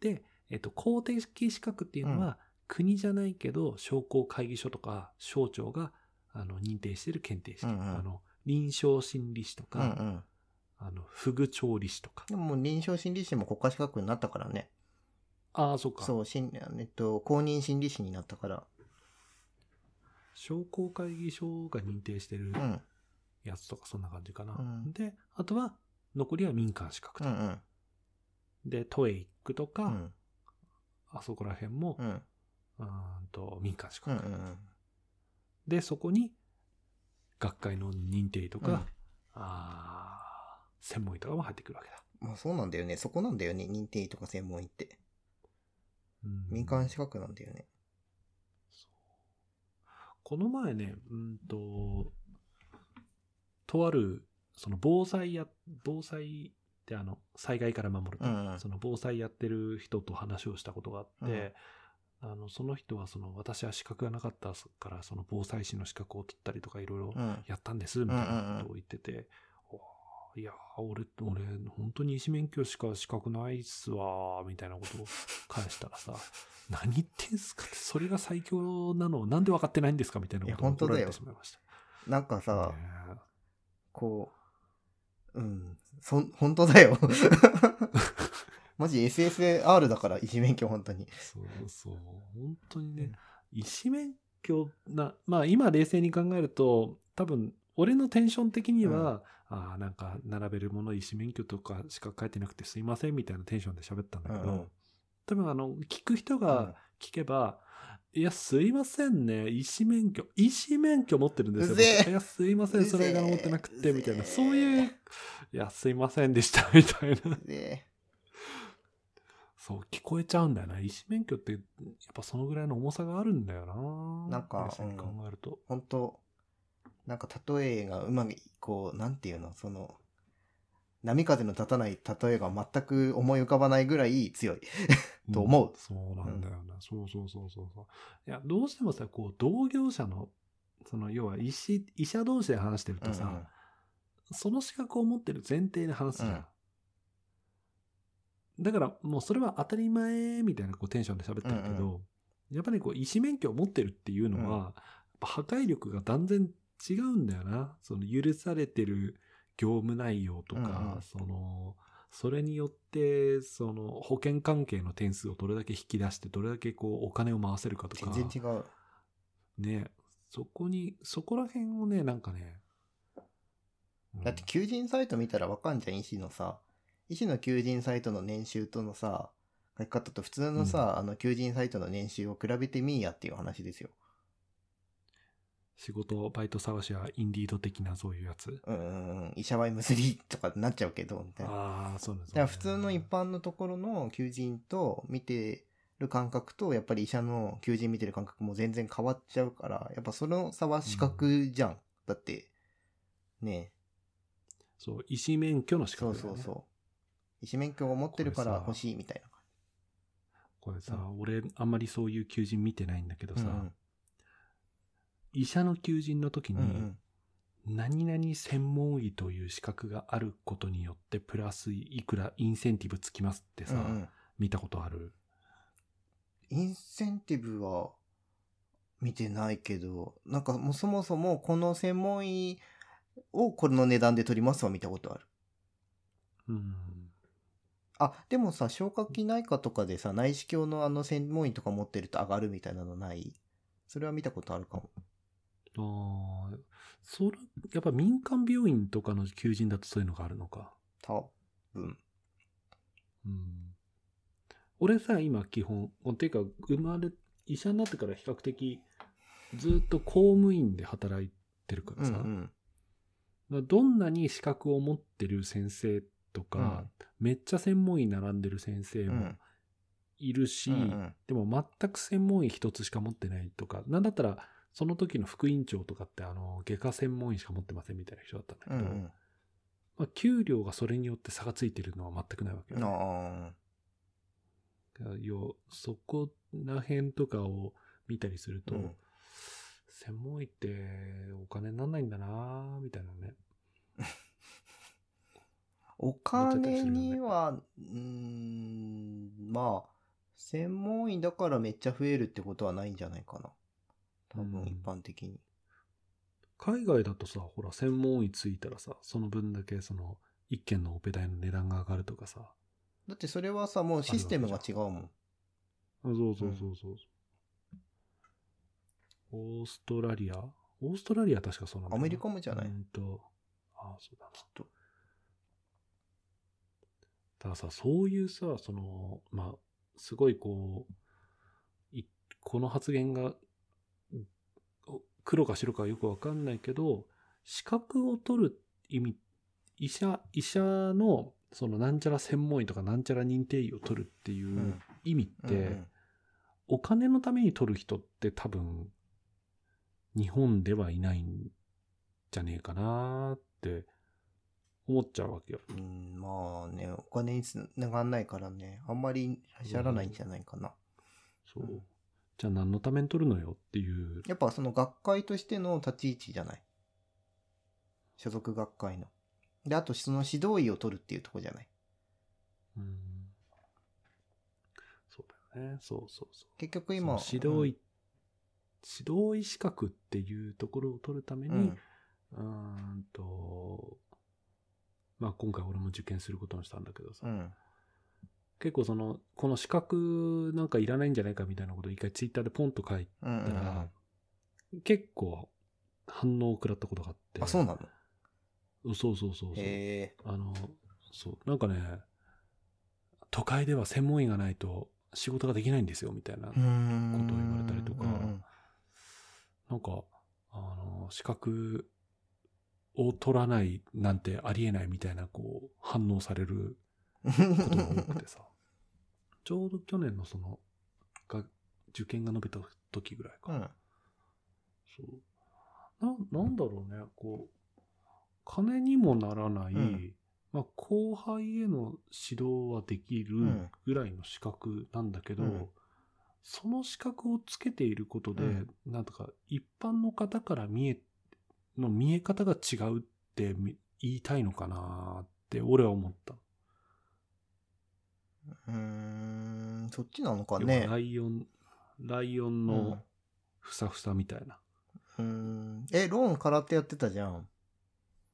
で、えっと、公的資格っていうのは、国じゃないけど、商工会議所とか省庁があの認定している検定試験。うんうんあの臨床心理士とか、うんうん。あの、フグ調理師とか。でももう臨床心理士も国家資格になったからね。ああ、そうか。そう、しんえっと、公認心理士になったから。商工会議所が認定してるうん。やつとか、そんな感じかな。うんで、あとは、残りは民間資格と。うんうん。で、トエイックとか、うん。あそこら辺も、う。うんーんと民間資うん格。うん。で、そこに、学会の認定とか、うんあー専門医とかも入ってくるわけだ。まあそうなんだよね。そこなんだよね。認定医とか専門医って。うん。民間資格なんだよね。この前ね、うんと、とある、その防災や、防災ってあの、災害から守ると、うんうん。その防災やってる人と話をしたことがあって、あの、その人はその、私は資格がなかったから、その防災士の資格を取ったりとかいろいろうん。やったんです、みたいなことを言ってて、いや、俺、俺、本当に医師免許しか資格ないっすわ、みたいなことを返したらさ、何言ってんすかって、それが最強なの、なんで分かってないんですかみたいなことをいや本当だよ怒られてしまいました。なんかさ、ねこう、うん、そん、本当だよ。マジ SSR だから、医師免許本当に。そうそう、本当にね、医師免許な、まあ今冷静に考えると、多分、俺のテンション的には、ああ、なんか並べるもの医師免許とかしか書いてなくてすいませんみたいなテンションで喋ったんだけど、うんうん多分あの、聞く人うんが聞けば、いや、すいませんね。医師免許。医師免許持ってるんですよ。いや、すいません。それが持ってなくて、みたいな。そういう、いや、すいませんでした、みたいな。で、そう、聞こえちゃうんだよな。医師免許って、やっぱそのぐらいの重さがあるんだよな。なんか考えると。本当なんか例えがうまく、こう、なんていうの、その、波風の立たない例えが全く思い浮かばないぐらい強い。と思うんそうなんだよな。そうそうそうそうそう。いや、どうしてもさ、こう、同業者の、その、要は医師、医者同士で話してるとさ、うんうんその資格を持ってる前提で話すじゃん。だからもうそれは当たり前みたいなこうテンションで喋ってるけど、やっぱりこう医師免許を持ってるっていうのは、破壊力が断然違うんだよな。その許されてる業務内容とか、うんうんその、それによって、その保険関係の点数をどれだけ引き出して、どれだけこうお金を回せるかとか。全然違う。ね、そこに、そこら辺をね、なんかね、うんだって求人サイト見たらわかんじゃん、医師のさ。医師の求人サイトの年収とのさ、書き方と普通のさ、あの求人サイトの年収を比べてみーやっていう話ですよ。仕事、バイト探しはインディード的なそういうやつ。うんうんうん。医者は M3 とかになっちゃうけど、みたいな。ああ、そうですだから普通の一般のところの求人と見てる感覚と、やっぱり医者の求人見てる感覚も全然変わっちゃうから、やっぱその差は資格じゃん。だって、ねそう、医師免許の資そう格だよね。そうそう。医師免許を持ってるから欲しいみたいな。これさ、俺、あんまりそういう求人見てないんだけどさ、うん医者の求人の時うん。に、うん何々専門医という資格があることによって、プラスいくらインセンティブつきますってさ、うんうん見たことある？インセンティブは見てないけど、なんかもうそもそもこの専門医をこの値段で取りますは見たことある。うん。あ、でもさ、消化器内科とかでさ、内視鏡のあの専門医とか持ってると上がるみたいなのない？それは見たことあるかも。ああ、それ、やっぱ民間病院とかの求人だとそういうのがあるのか。多分。うん。俺さ、今基本、ていうか、生まれ、医者になってから比較的、ずっと公務員で働いてるからさ、うんうん。どんなに資格を持ってる先生とか、めっちゃ専門医並んでる先生もうん。いるし、うんうんでも全く専門医一つしか持ってないとか、なんだったら、その時の副院長とかって、あの、外科専門医しか持ってませんみたいな人だったんだけど、うんうん。まあ、給料がそれによって差がついてるのは全くないわけよ、ね。あ要そこら辺とかを見たりすると、うん専門医ってお金になんないんだなみたいなね。お金には、うーん、まあ、専門医だからめっちゃ増えるってことはないんじゃないかな。多分うん一般的に。海外だとさ、ほら、専門医ついたらさ、その分だけその、一件のオペ代の値段が上がるとかさ。だってそれはさ、もうシステムが違うもん。あそうそうそうそう。オーストラリア？オーストラリアは確かそうなんだアメリカもじゃない？うんと、ああ、そうだな。きっと。たださ、そういうさ、その、まあ、すごいこう、いこの発言が、お黒か白かよくわかんないけど、資格を取る意味、医者、医者の、そのなんちゃら専門医とかなんちゃら認定医を取るっていううん意味って、うんうんお金のために取る人って多分、日本ではいないんじゃねえかなって思っちゃうわけよ。うん、まあね、お金につながんないからね、あんまり走らないんじゃないかな。そう。うんじゃあ何のために取るのよっていう。やっぱその学会としての立ち位置じゃない？所属学会の。で、あとその指導医を取るっていうとこじゃない？うん。そうだよね。そうそうそう。結局今。指導医、指導医資格っていうところを取るために、うん。うーんと、まあ今回俺も受験することにしたんだけどさ、うん。結構その、この資格なんかいらないんじゃないかみたいなことを一回ツイッターでポンと書いたら、結構反応を食らったことがあって。あ、そうなの？うんそうそうそうそう。あの、そう、なんかね、都会では専門医がないと仕事ができないんですよ、みたいな。ことを言われたりとかなんか、あの、資格を取らないなんてありえないみたいな、こう、反応されることが多くてさ。ちょうど去年のその、が受験が伸びた時ぐらいか。うん。そう。な、なんだろうね、こう、金にもならない、うんまあ、後輩への指導はできるんぐらいの資格なんだけど、うんその資格をつけていることで、うんなんとか一般の方から見え、の見え方が違うってみ言いたいのかなって俺は思った。うーん、そっちなのかね。ライオン、ライオンうんのふさふさみたいな。うーん。え、ローン空手やってたじゃん。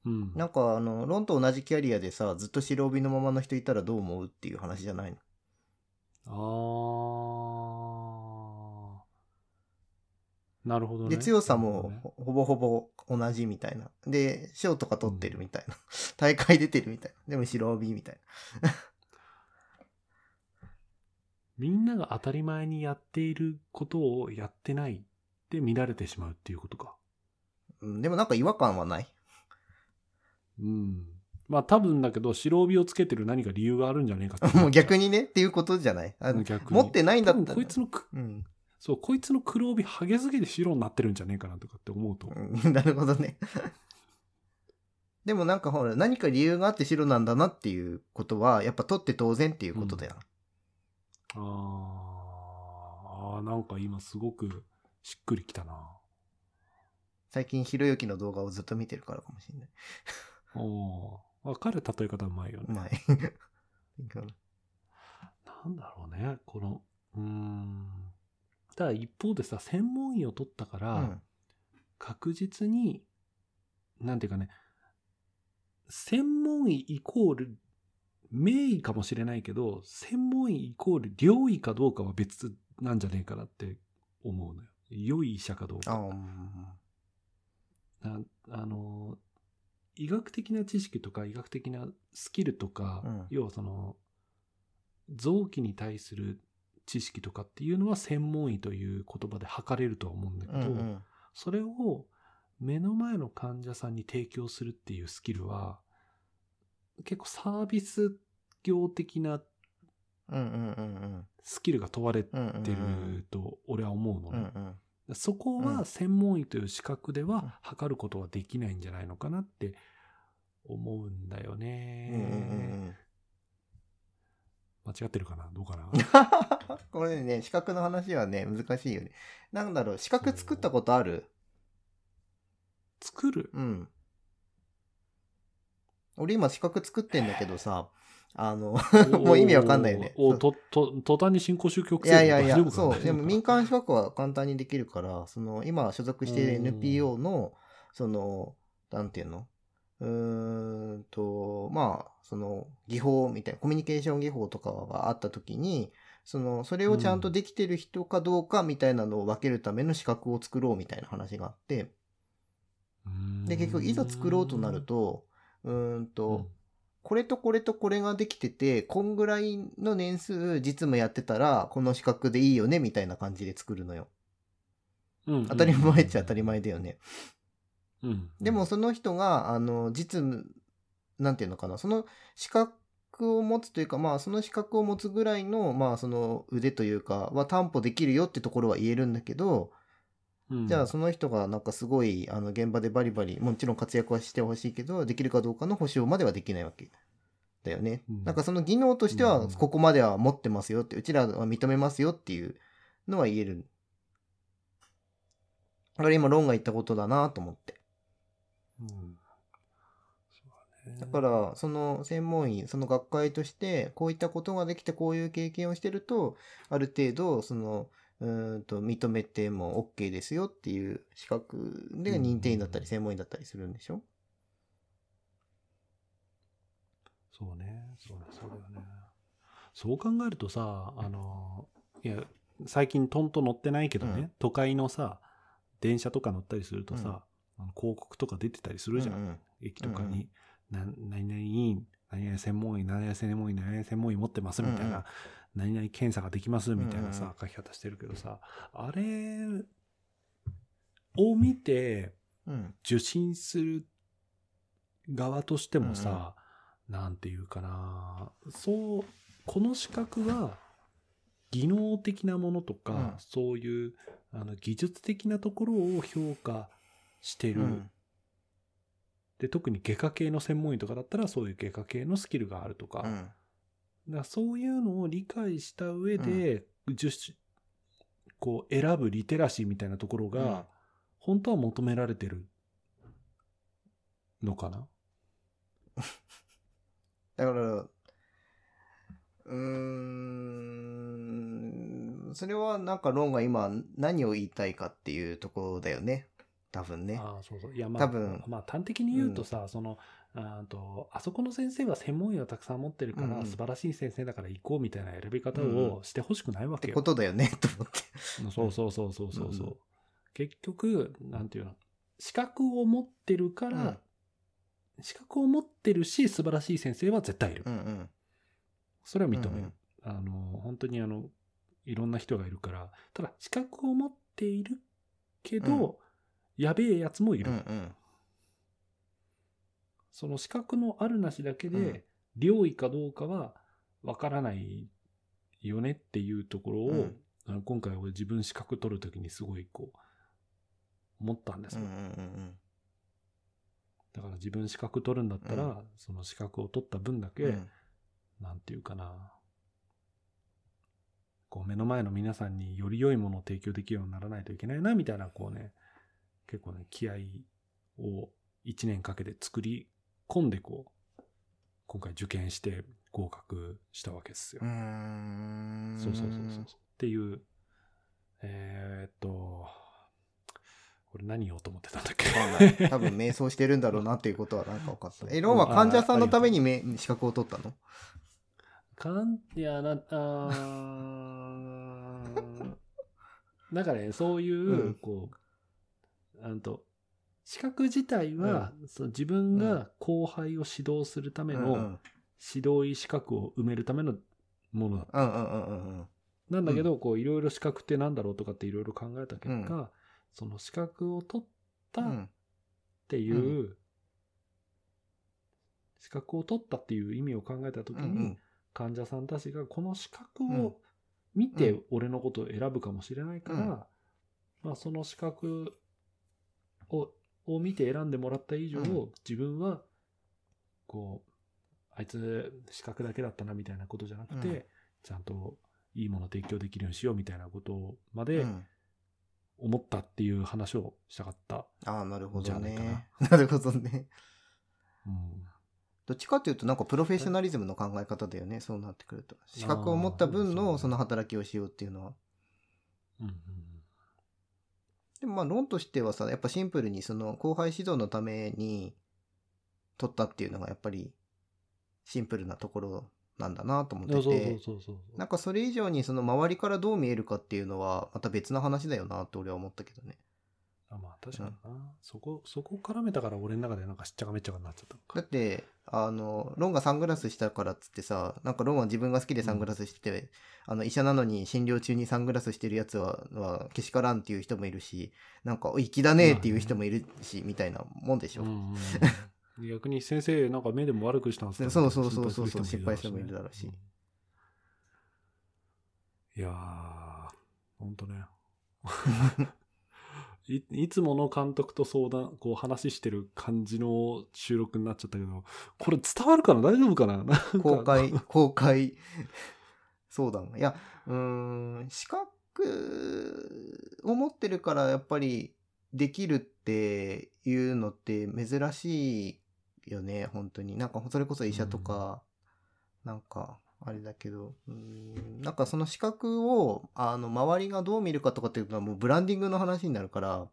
うん。なんかあの、ロンと同じキャリアでさ、ずっと白帯のままの人いたらどう思うっていう話じゃないの？あー。なるほどね。で、強さもほほぼほぼ同じみたいな。で、賞とか取ってるみたいな。大会出てるみたいな。でも白帯みたいみんなが当たり前にやっていることをやってないって見られてしまうっていうことか。でもなんか違和感はない。うん。まあ多分だけど、白帯をつけてる何か理由があるんじゃねえかって もう逆ににねっていうことじゃないあの逆に持ってないんだったら。こいつのく、うん。そう、こいつの黒帯ハゲすぎて白になってるんじゃねえかなとかって思うと。うん なるほどね。でもなんかほら、何か理由があって白なんだなっていうことは、やっぱ取って当然っていうことだよ。あーあー、なんか今すごくしっくりきたな。最近ひろゆきの動画をずっと見てるからかもしれない。おーあ彼例え方うまいよね。うまい。なんだろうね、この、うーん。ただ一方でさ、専門医を取ったから、うん。確実に、なんていうかね、専門医イコール、名医かもしれないけど、専門医イコール良医かどうかは別なんじゃねえかなって思うのよ。良い医者かどうあか。ーなあの、医学的な知識とか医学的なスキルとか、うん要はその、臓器に対する知識とかっていうのは専門医という言葉で測れるとは思うんだけど、うんうん。それを目の前の患者さんに提供するっていうスキルは、結構サービス業的なスキルが問われてると俺は思うのね。そこうんは専門医という資格でうんは測ることはできないんじゃないのかなって思うんだよね。間違ってるかな？どうかな？うん。これね、資格の話はね、難しいよね。なんだろう、資格作ったことある？作る？うん。俺今資格作ってんだけどさ、あの、もう意味わかんないよね。おと、と、途端に新興宗教いやいやいや大丈、夫かそう。でも民間資格は簡単にできるから、その、今所属している NPO の、その、なんていうの？うーんと、まあ、その、技法みたいな、コミュニケーション技法とかがあった時に、その、それをちゃんとできてる人かどうかみたいなのを分けるための資格を作ろうみたいな話があって、で、結局いざ作ろうとなる、と、うーんと、これとこれとこれができてて、こんぐらいの年数実務やってたら、この資格でいいよね、みたいな感じで作るのよ。うん当たり前っちゃ当たり前だよね。うん。でもその人が、あの、実務、なんていうのかな、その資格を持つというか、まあその資格を持つぐらいの、まあその腕というか、は担保できるよってところは言えるんだけど、うん、じゃあその人がなんかすごいあの現場でバリバリもちろん活躍はしてほしいけどできるかどうかの保証まではできないわけだよね。うんなんかその技能としてうんはここまでは持ってますよってうちらは認めますよっていうのは言える。だから今ロンが言ったことだなと思って。うん。だから、その専門医、その学会として、こういったことができて、こういう経験をしてると、ある程度、その、うーんと、認めても OK ですよっていう資格で認定員だったり、専門医だったりするんでしょ？そうね、そうね、そうだよね。そう考えるとさ、あの、いや、最近トンと乗ってないけどね、うん。都会のさ、電車とか乗ったりするとさ、あの広告とか出てたりするじゃん、うんうん。駅とかに。な何々院、何々専門医、何々専門医、何々専門医持ってますみたいな、うんうん何々検査ができますみたいなさ書き方してるけどさ、あれを見て、うん。受診する側としてもさ、なんていうかなそうこの資格は技能的なものとか、うん。そういうあの技術的なところを評価してる、うん。で特に外科系の専門医とかだったらそういう外科系のスキルがあるとか,、だそういうのを理解した上で、受診こう選ぶリテラシーみたいなところが、うん。本当は求められてるのかな？だから、うーん、それはなんかロンが今何を言いたいかっていうところだよね。多分ね。ああそうそう。いやまあ多分。まあ端的に言うとさ、そのあーとあそこの先生は専門医をたくさん持ってるから、うんうん。素晴らしい先生だから行こうみたいな選び方うんをしてほしくないわってけよ。ことだよね、と思って。そうそうそうそうそうそう、うん結局なんていうの資格を持ってるから、資格を持ってるし素晴らしい先生は絶対いる、うんうん。それは認める、うんうん。あの本当にあのいろんな人がいるからただ資格を持っているけど、やべえやつもいる、うんうん。その資格のあるなしだけうん。で、良医かどうかはわからないよねっていうところを、うん。あの今回俺自分資格取るときにすごいこう、思ったんですよ。うんうんうんだから自分資格取るんだったら、うん。その資格を取った分だけ、うん。なんていうかな、こう目の前の皆さんにより良いものを提供できるようにならないといけないな、みたいな、こうね、結構ね、気合を1年かけて作り込んで、こう、今回受験して合格したわけですよ。うーん。そうそうそうそう。っていう、えー、っと、これ何言おうと思ってたんだっけ？多分瞑想してるんだろうなっていうことはなんか分かった。え、ロンは患者さんのためにめ資格を取ったの？かん、いや、な、あー なんかね、そういう、うんこう、あんと、資格自体は、その自分が後輩を指導するための指導医資格を埋めるためのもの。だった。なんだけど、こう、いろいろ資格ってなんだろうとかっていろいろ考えた結果、うその資格を取ったっうん。ていう、資格を取ったっていう意味を考えたときに、患者さんたちがこの資格うん。を見てうん俺のことを選ぶかもしれないから、うん。まあ、その資格をを見て選んでもらった以上、うん自分はこうあいつ資格だけだったなみたいなことじゃなくて、うんちゃんといいもの提供できるようにしようみたいなことまでうん思ったっていう話をしたかった。ああ、なるほどね。なるほどね。うんどっちかっていうと、なんかプロフェッショナリズムの考え方だよね。そうなってくると。資格を持った分のその働きをしようっていうのは。うんうんでもまあ論としてはさ、やっぱシンプルにその後輩指導のために取ったっていうのがやっぱりシンプルなところなんだなと思ってて。なんかそれ以上にその周りからどう見えるかっていうのはまた別の話だよなって俺は思ったけどね。あまあ確かにな、そこそこ絡めたから俺の中でなんかしっちゃかめっちゃかになっちゃったのかだって、あの、ロンがサングラスしたからっつってさ、なんかロンは自分が好きでサングラスしてて、あの、医者なのに診療中にサングラスしてるやつは、はけしからんっていう人もいるし、なんか、お粋だねっていう人もいるし、みたいなもんでしょ。うんうんうん。逆に先生なんか目でも悪くしたんですか？そうそうそうそうそう心配する心配する人もいるだろうし。うんいやーほんとね いいつもの監督と相談こう話してる感じの収録になっちゃったけどこれ伝わるかな？大丈夫かな？公開、公開。相談。いや、うーん、資格を持ってるからやっぱりできるっていうのって珍しいよね、本当に。なんか、それこそ医者とか、なんか、あれだけど、うん、なんかその資格を、あの、周りがどう見るかとかっていうのはもうブランディングの話になるから、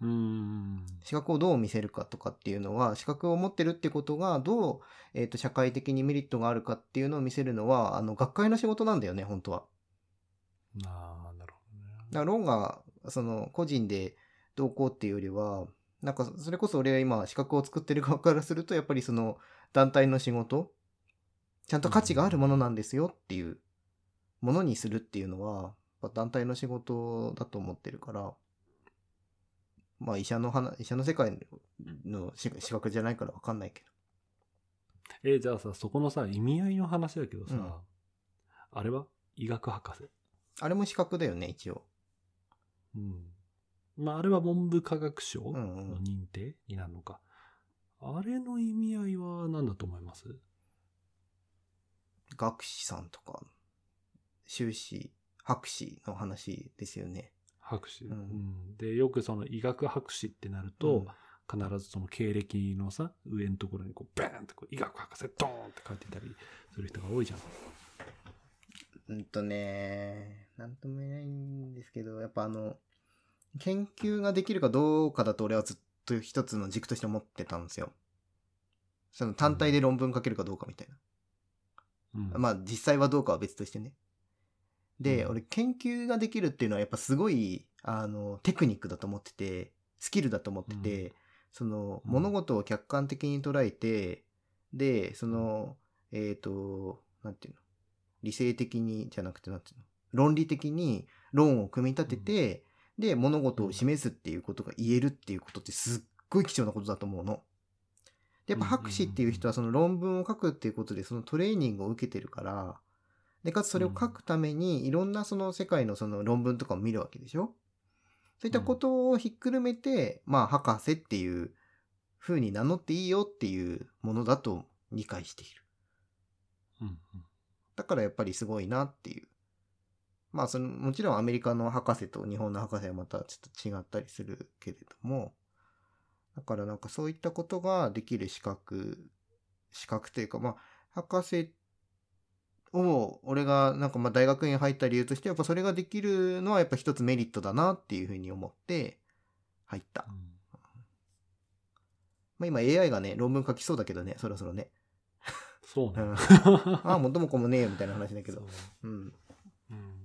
うん。資格をどう見せるかとかっていうのは、資格を持ってるってことがどう、えっ、と、社会的にメリットがあるかっていうのを見せるのは、あの、学会の仕事なんだよね、本当は。ああ、なるほどね。だから論が、その、個人でどうこうっていうよりは、なんか、それこそ俺は今、資格を作ってる側からすると、やっぱりその、団体の仕事、ちゃんと価値があるものなんですよっていう、ものにするっていうのは、団体の仕事だと思ってるから、まあ、医者の話、医者の世界の資資格じゃないからわかんないけえーじゃあさ、そこのさ、意味合いの話だけどさ、うんあれは？医学博士？ど、あれも資格だよね、一応。うん。まあ、あれは文部科学省うんうんの認定になるのか。あれの意味合いは何だと思います？学士さんとか、修士、博士の話ですよね。博士、うんうんで、よくその医学博士ってなると、必ずその経歴のさ、上のところにこう、バーンってこう医学博士ドーンって書いてたりする人が多いじゃん。うんとね、なんとも言えないんですけど、やっぱあの、研究ができるかどうかだと俺はずっと一つの軸として思ってたんですよ。その単体で論文書けるかどうかみたいな。うん。まあ実際はどうかは別としてね。で、うん。俺研究ができるっていうのはやっぱすごい、あの、テクニックだと思ってて、スキルだと思ってて、その、うん。物事を客観的に捉えて、で、その、えっ、と、なんていうの？理性的に、じゃなくてなんていうの？論理的に論を組み立てて、で、物事を示すっていうことが言えるっていうことってすっごい貴重なことだと思うの。でやっぱ博士っていう人はその論文を書くっていうことでそのトレーニングを受けてるから、で、かつそれを書くためにいろんなその世界のその論文とかを見るわけでしょ？そういったことをひっくるめて、まあ博士っていう風に名乗っていいよっていうものだと理解している。だからやっぱりすごいなっていう。まあその、もちろんアメリカの博士と日本の博士はまたちょっと違ったりするけれども、だからなんかそういったことができる資格、資格というかまあ、博士を俺がなんかまあ大学院入った理由としてやっぱそれができるのはやっぱ一つメリットだなっていうふうに思って入った。まあ今 AI がね、論文書きそうだけどね、そろそろね。そうね。うん ああ、元も子もねえよみたいな話だけど。うん。うん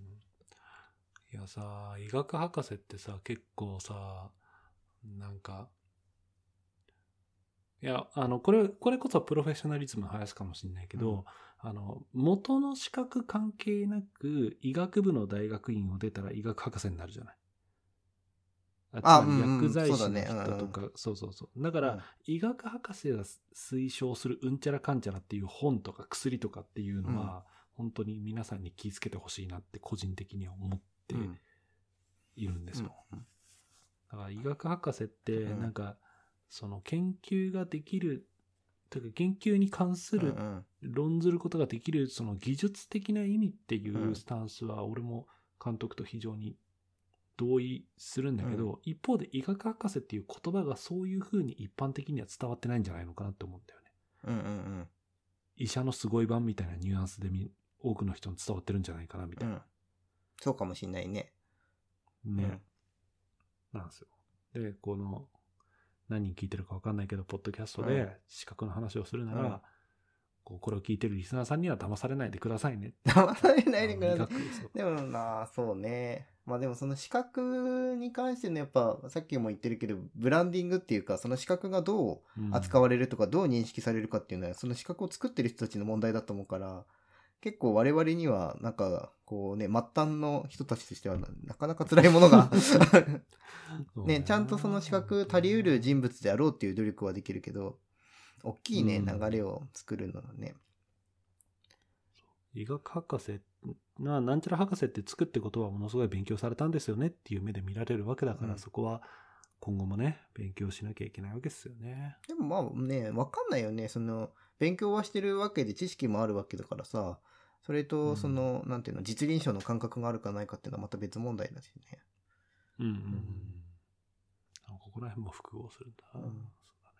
いやさ、医学博士ってさ、結構さ、なんか、いや、あの、これ、これこそプロフェッショナリズムの話かもしれないけど、あの、元の資格関係なく、医学部の大学院を出たら医学博士になるじゃない。あ薬剤師の人とか、そうそうそう。だから、医学博士が推奨するうんちゃらかんちゃらっていう本とか薬とかっていうのは、本当に皆さんに気をつけてほしいなって個人的には思ってうん。いるんですよ。うん。だから医学博士ってうん。なんか、その研究ができる、というか研究に関する、うんうん論ずることができるその技術的な意味っていううんスタンスは俺も監督と非常に同意するんだけど、一方で医学博士っていう言葉がそういうふうに一般的には伝わってないんじゃないのかなって思うんだよね。うんうん医者のすごい版みたいなニュアンスでみ多くの人に伝わってるんじゃないかなみたいな。うん。そうかもしんないね。ね。なんですよ。で、この、何人聞いてるか分かんないけど、ポッドキャストうんで資格の話をするなら、うんこうこれを聞いてるリスナーさんには騙されないでくださいね。騙されないでください。でもな、そうね。まあでもその資格に関してのやっぱ、さっきも言ってるけど、ブランディングっていうか、その資格がどううん扱われるとか、どう認識されるかっていうのは、その資格を作ってる人たちの問題だと思うから、結構我々には、なんか、こうね、末端の人たちとしてはな、なかなか辛いものが、ね、ちゃんとその資格足りうる人物であろうっていう努力はできるけど、大きいね、うん流れを作るのはね。医学博士な、なんちゃら博士ってつくってことはものすごい勉強されたんですよねっていう目で見られるわけだから、うんそこは今後もね、勉強しなきゃいけないわけですよね。でもまあね、わかんないよね。その、勉強はしてるわけで知識もあるわけだからさ、それうんと、その、なんていうの、実臨床の感覚があるかないかっていうのはまた別問題だしね。うんうんうん。あここら辺も複合するんだな。うんそうだね。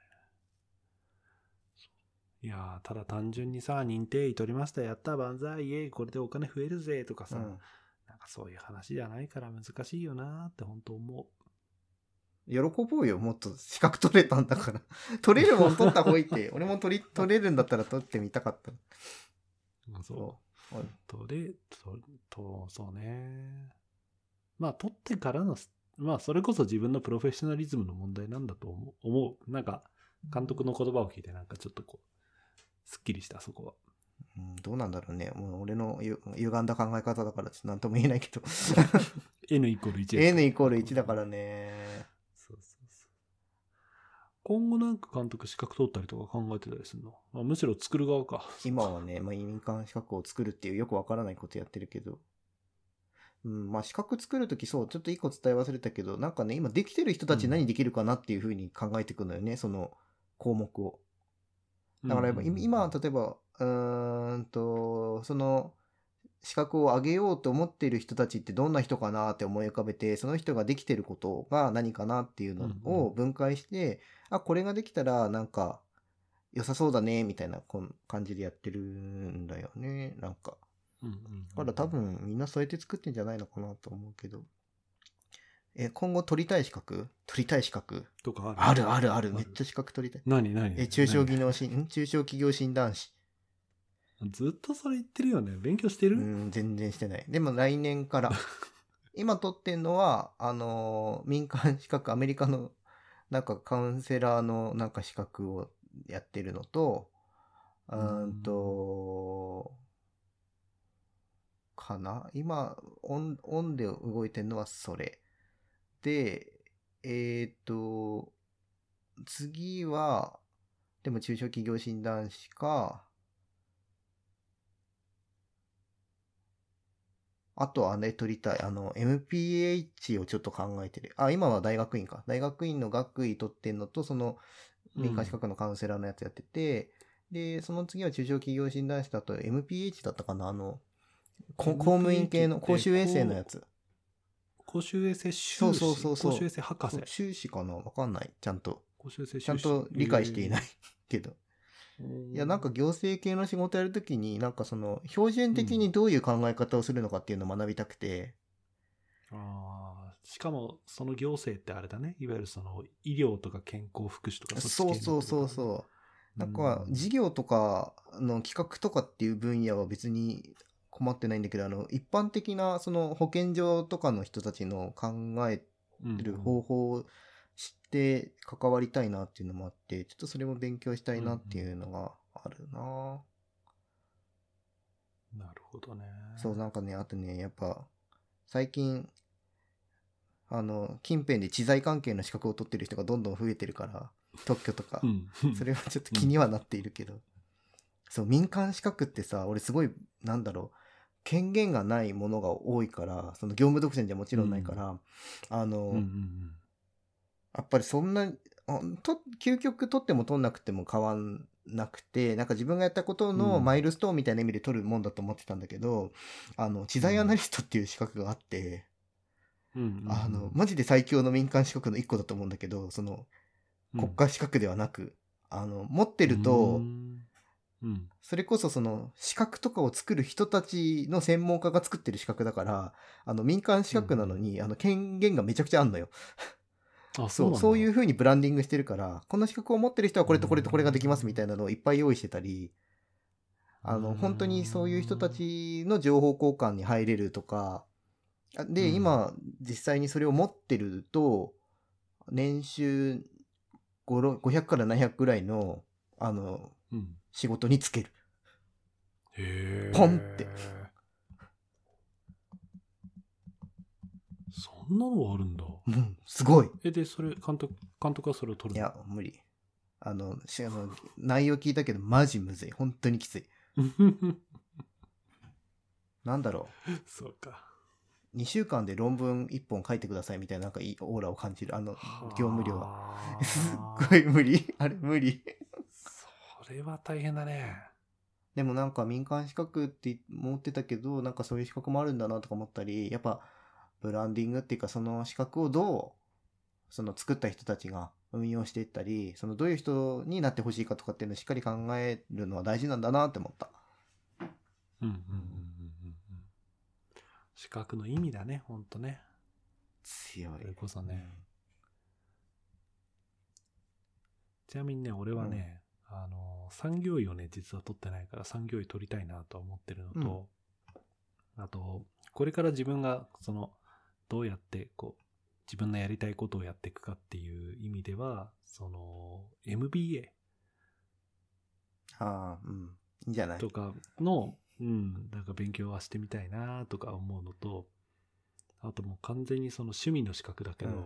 いやーただ単純にさ、認定医取りました、やった、万歳、イエイ、これでお金増えるぜ、とかさ、うん。なんかそういう話じゃないから難しいよなーって本当思喜ぼうよ、もっと資格取れたんだから。取れるもん取った方がいいって。俺も取り、取れるんだったら取ってみたかった。そう。とで、と、と、そうね。まあ、取ってからの、まあ、それこそ自分のプロフェッショナリズムの問題なんだと思う。なんか、監督の言葉を聞いて、なんかちょっとこう、すっきりした、そこは。うん、どうなんだろうね。もう俺のゆ歪んだ考え方だからちょっと何とも言えないけど。N イコール1です N イコール1だからね。今後なんか監督資格取ったりとか考えてたりするの、まあ、むしろ作る側か。今はね、まあ、民間資格を作るっていうよくわからないことやってるけど。うん、まあ資格作るときそう、ちょっと一個伝え忘れたけど、なんかね、今できてる人たち何できるかなっていうふうに考えていくのよね、その項目を。だから今、例えば、うーんと、その、資格を上げようと思っている人たちってどんな人かなって思い浮かべて、その人ができてることが何かなっていうのを分解して、あ、これができたらなんか良さそうだね、みたいな感じでやってるんだよね、なんか。うんうんうんだから多分みんなそうやって作ってんじゃないのかなと思うけど。え、今後取りたい資格？取りたい資格？とかある？あるある。るめっちゃ資格取りたい。何何？え、中小何？技能診、ん？中小企業診断士。ずっとそれ言ってるよね。勉強してる、うん、全然してない。でも来年から。今取ってんのは、あのー民間資格、アメリカの、なんかカウンセラーのなんか資格をやってるのと、うーんと、かな？今、オン、オンで動いてるのはそれ。で、えっ、と、次は、でも中小企業診断士か、あとはね、取りたい。あの、MPH をちょっと考えてる。あ、今は大学院か。大学院の学位取ってんのと、その、民間資格のカウンセラーのやつやってて、で、その次は中小企業診断士だと MPH だったかな？あの、公務員系の公衆衛生のやつ。公衆衛生修士？そうそうそうそう公衆衛生博士？修士かな？わかんない。ちゃんと。公衆衛生ちゃんと理解していない。けど。えー。いや、なんか行政系の仕事やるときに、なんかその、標準的にどういう考え方をするのかっていうのを学びたくて、あーしかも、その行政ってあれだね。いわゆるその、医療とか健康福祉とかそうそうそうう。そう。なんか、事業とかの企画とかっていう分野は別に困ってないんだけど、あの、一般的なその保健所とかの人たちの考えうんてる方法を知って関わりたいなっていうのもあって、ちょっとそれも勉強したいなっていうのがあるな、なるほどね。そう、なんかね、あとね、やっぱ、最近、あの、近辺で知財関係の資格を取ってる人がどんどん増えてるから、特許とかう。ん。それはちょっと気にはなっているけど。そう、民間資格ってさ、俺すごい、なんだろう、権限がないものが多いから、その業務独占じゃもちろんないから、あの、うんうんうん。やっぱりそんな、あと、究極取っても取んなくても変わんなくて、なんか自分がやったことのうん。マイルストーンみたいな意味で取るもんだと思ってたんだけど、あの、知財アナリストっていう資格があって、うん。うん。うん。あの、マジで最強の民間資格の一個だと思うんだけど、その、国家資格ではなく、あの、持ってると、うん。うん。それこそその資格とかを作る人たちの専門家が作ってる資格だから、あの民間資格なのに、あの権限がめちゃくちゃあんのよ。あ、そう、そういう風にブランディングしてるから、この資格を持ってる人はこれとこれとこれができますみたいなのをいっぱい用意してたり、あの、うん本当にそういう人たちの情報交換に入れるとか、あで、うん今、実際にそれを持ってると、年収5 500から700ぐらいの、あの、うん。仕事に就ける。へえ。ポンって。そんなのがあるんだ。うん、すごい。え、で、それ、監督、監督はそれを取るの？いや、無理。あの、しあの内容聞いたけど、マジむずい。本当にきつい。なんだろそうか。う。2週間で論文1本書いてくださいみたいな、なんかいいオーラを感じる。あの、業務量は。は すっごい無理。あれ、無理。それは大変だね。でもなんか民間資格って思ってたけど、なんかそういう資格もあるんだなとか思ったり、やっぱ、ブランディングっていうか、その資格をどう、その作った人たちが運用していったり、そのどういう人になってほしいかとかっていうのをしっかり考えるのは大事なんだなって思った。うんうんうんうんうんうん。資格の意味だね、ほんとね。強い。それこそね。ちなみにね、俺はね、あの、産業医をね、実は取ってないから産業医取りたいなとは思ってるのと、あと、これから自分が、その、どうやって、こう、自分のやりたいことをやっていくかっていう意味では、その、MBA ああ、うん。いいんじゃない？とかの、うん、なんか勉強はしてみたいなとか思うのと、あともう完全にその趣味の資格だけど、うん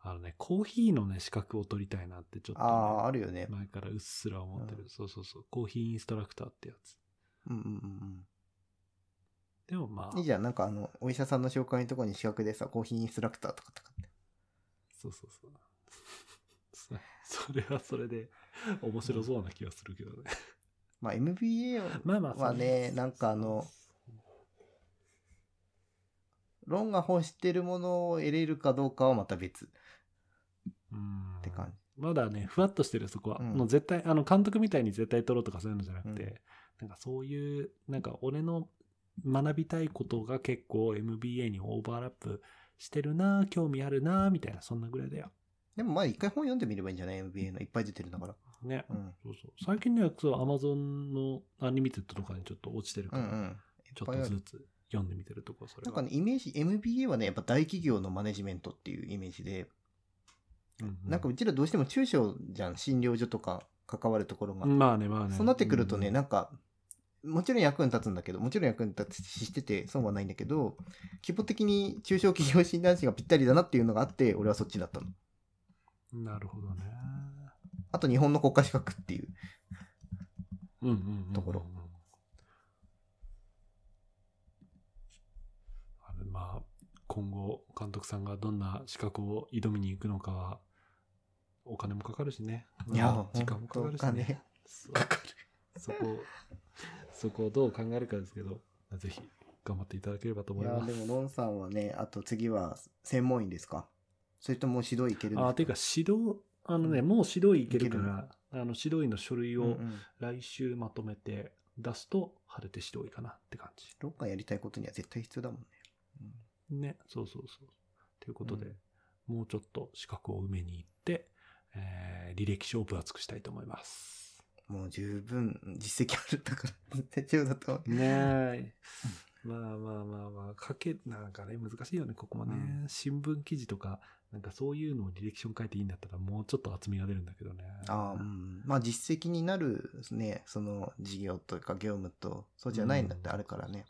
あのね、コーヒーのね、資格を取りたいなってちょっとね、ああ、あるよね。前からうっすら思ってる、うんそうそうそう。コーヒーインストラクターってやつ。うんうんうんでもまあうん。いい、じゃん。なんかあの、お医者さんの紹介のところに資格でさ、コーヒーインストラクターとかとかって。そうそうそう。そ それはそれで面白そうな気がするけどね。まあ MBA をまあまあ、はねなんかあの、ロンが欲してるものを得れるかどうかはまた別。うんって感まだね、ふわっとしてるそこは。うんもう絶対、あの、監督みたいに絶対取ろうとかそういうのじゃなくて、うんなんかそういう、なんか俺の学びたいことが結構 MBA にオーバーラップしてるな、興味あるな、みたいな、そんなぐらいだよ。でもまあ一回本読んでみればいいんじゃない ?MBA のいっぱい出てるんだから。ね。うん。そうそう。最近ね、そう、Amazon のアンリミテッドとかにちょっと落ちてるから、うんうん。ちょいっとずつ読んでみてるとこ、それは。なんかね、イメージ、MBA はね、やっぱ大企業のマネジメントっていうイメージで、うんうんなんかうちらどうしても中小じゃん、診療所とか関わるところが。まあね、まあね。そうなってくるとね、うんなんか、もちろん役に立つんだけど、もちろん役に立つししてて損はないんだけど、規模的に中小企業診断士がぴったりだなっていうのがあって、俺はそっちだったの。なるほどね。あと日本の国家資格っていう。ところ。まあ、今後、監督さんがどんな資格を挑みに行くのかは、お金もかかるしね。いやまあ時間もかかるしね。かかる。そこ、そこをどう考えるかですけど、ぜひ頑張っていただければと思いいや、ます。でもロンさんはね、あと次は専門医ですか？それとも指導いけるんですか？あ、ていうか指導、あのね、もう指導医いけるから、あの指導医の書類をうんうん。来週まとめて出すと、晴れて指導医かなって感じ。ロンがやりたいことには絶対必要だもんね。ね、そうそうそう。ということで、もうちょっと資格を埋めに行って、えー履歴書を分厚くしたいと思います。もう十分実績あるんだから、絶対必要だと。ねえ。まあまあまあまあ、かけ、なんかね、難しいよね、ここもね。うん新聞記事とか、なんかそういうのを履歴書に書いていいんだったら、もうちょっと厚みが出るんだけどね。ああ、うん。まあ実績になるね、その事業とか業務と、そうじゃないんだってあるからね。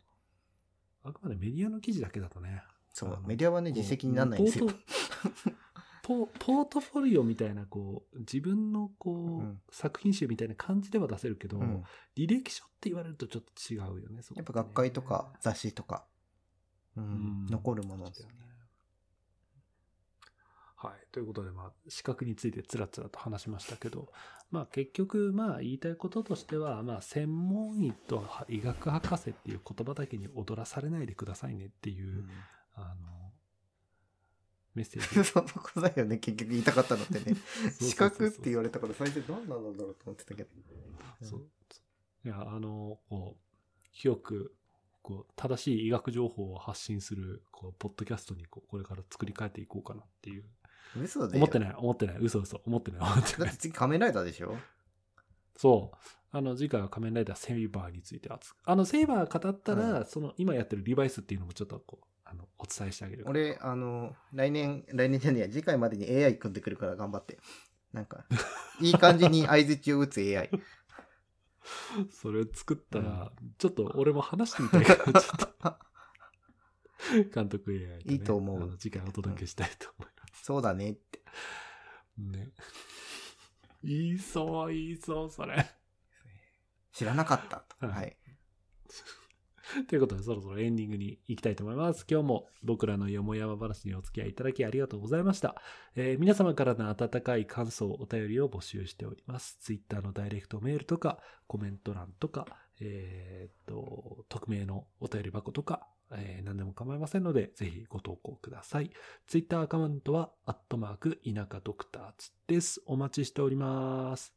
あくまでメディアの記事だけだとね。そうメディアはね、実績にならないんですよポ。ートフォリオみたいな、こう、自分のこう、うん作品集みたいな感じでは出せるけど、うん。履歴書って言われるとちょっと違うよね。ねやっぱ学会とか雑誌とか、うんうん残るものそうだよねはい。ということで、まあ、資格についてつらつらと話しましたけど、まあ結局、まあ言いたいこととしては、まあ専門医と医学博士っていう言葉だけに踊らされないでくださいねっていう、あの、メッセージ。そこだよね、結局言いたかったのってね。資格って言われたから、最初何なんだろうと思ってたけど。そう。いや、あの、こう、広く、こう、正しい医学情報を発信する、こう、ポッドキャストに、こう、これから作り変えていこうかなっていう。嘘で。思ってない、思ってない、嘘嘘、思ってない、思ってないだって。次仮面ライダーでしょ？そう。あの、次回は仮面ライダーセイバーについて熱く。あの、セイバー語ったら、うその、今やってるリバイスっていうのもちょっと、こう、あの、お伝えしてあげる。俺、あの、来年、来年じゃねえや、次回までに AI 組んでくるから頑張って。なんか、いい感じに相槌を打つ AI。それ作ったら、ちょっと俺も話してみたいから、ちょっと。監督 AI と、ね、いいと思う次回お届けしたいと思います。そうだねって。ね。言いそう、言いそう、それ。知らなかったはい。ということで、そろそろエンディングに行きたいと思います。今日も僕らのよもやま話にお付き合いいただきありがとうございました。えー皆様からの温かい感想、お便りを募集しております。Twitter のダイレクトメールとか、コメント欄とか、えーっと、匿名のお便り箱とか、えー何でも構いませんので、ぜひご投稿ください。ツイッターアカウントは、アットマーク、田舎ドクターズです。お待ちしております。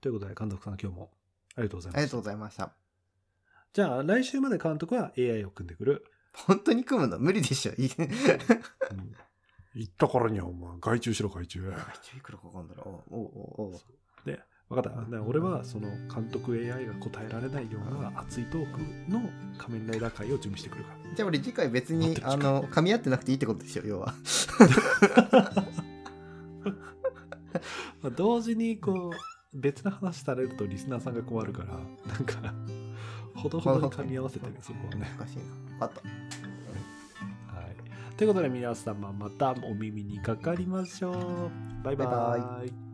ということで、監督さん今日もありがとうございました。ありがとうございました。じゃあ、来週まで監督は AI を組んでくる。本当に組むの？無理でしょ。いいうん言ったからには、お前、外注しろ、外注。いくらかかんだろう。おうおうおうで、分かった。俺は、その監督 AI が答えられないような熱いトークの仮面ライダー会を準備してくるから。じゃあ俺次回別にあの、噛み合ってなくていいってことでしょ、要は。まあ同時にこう別の話されるとリスナーさんが困るからなんかほどほどに噛み合わせてねそこはね、難しいな。あった。はい、ということで皆様またお耳にかかりましょう。バイバイ。バイバ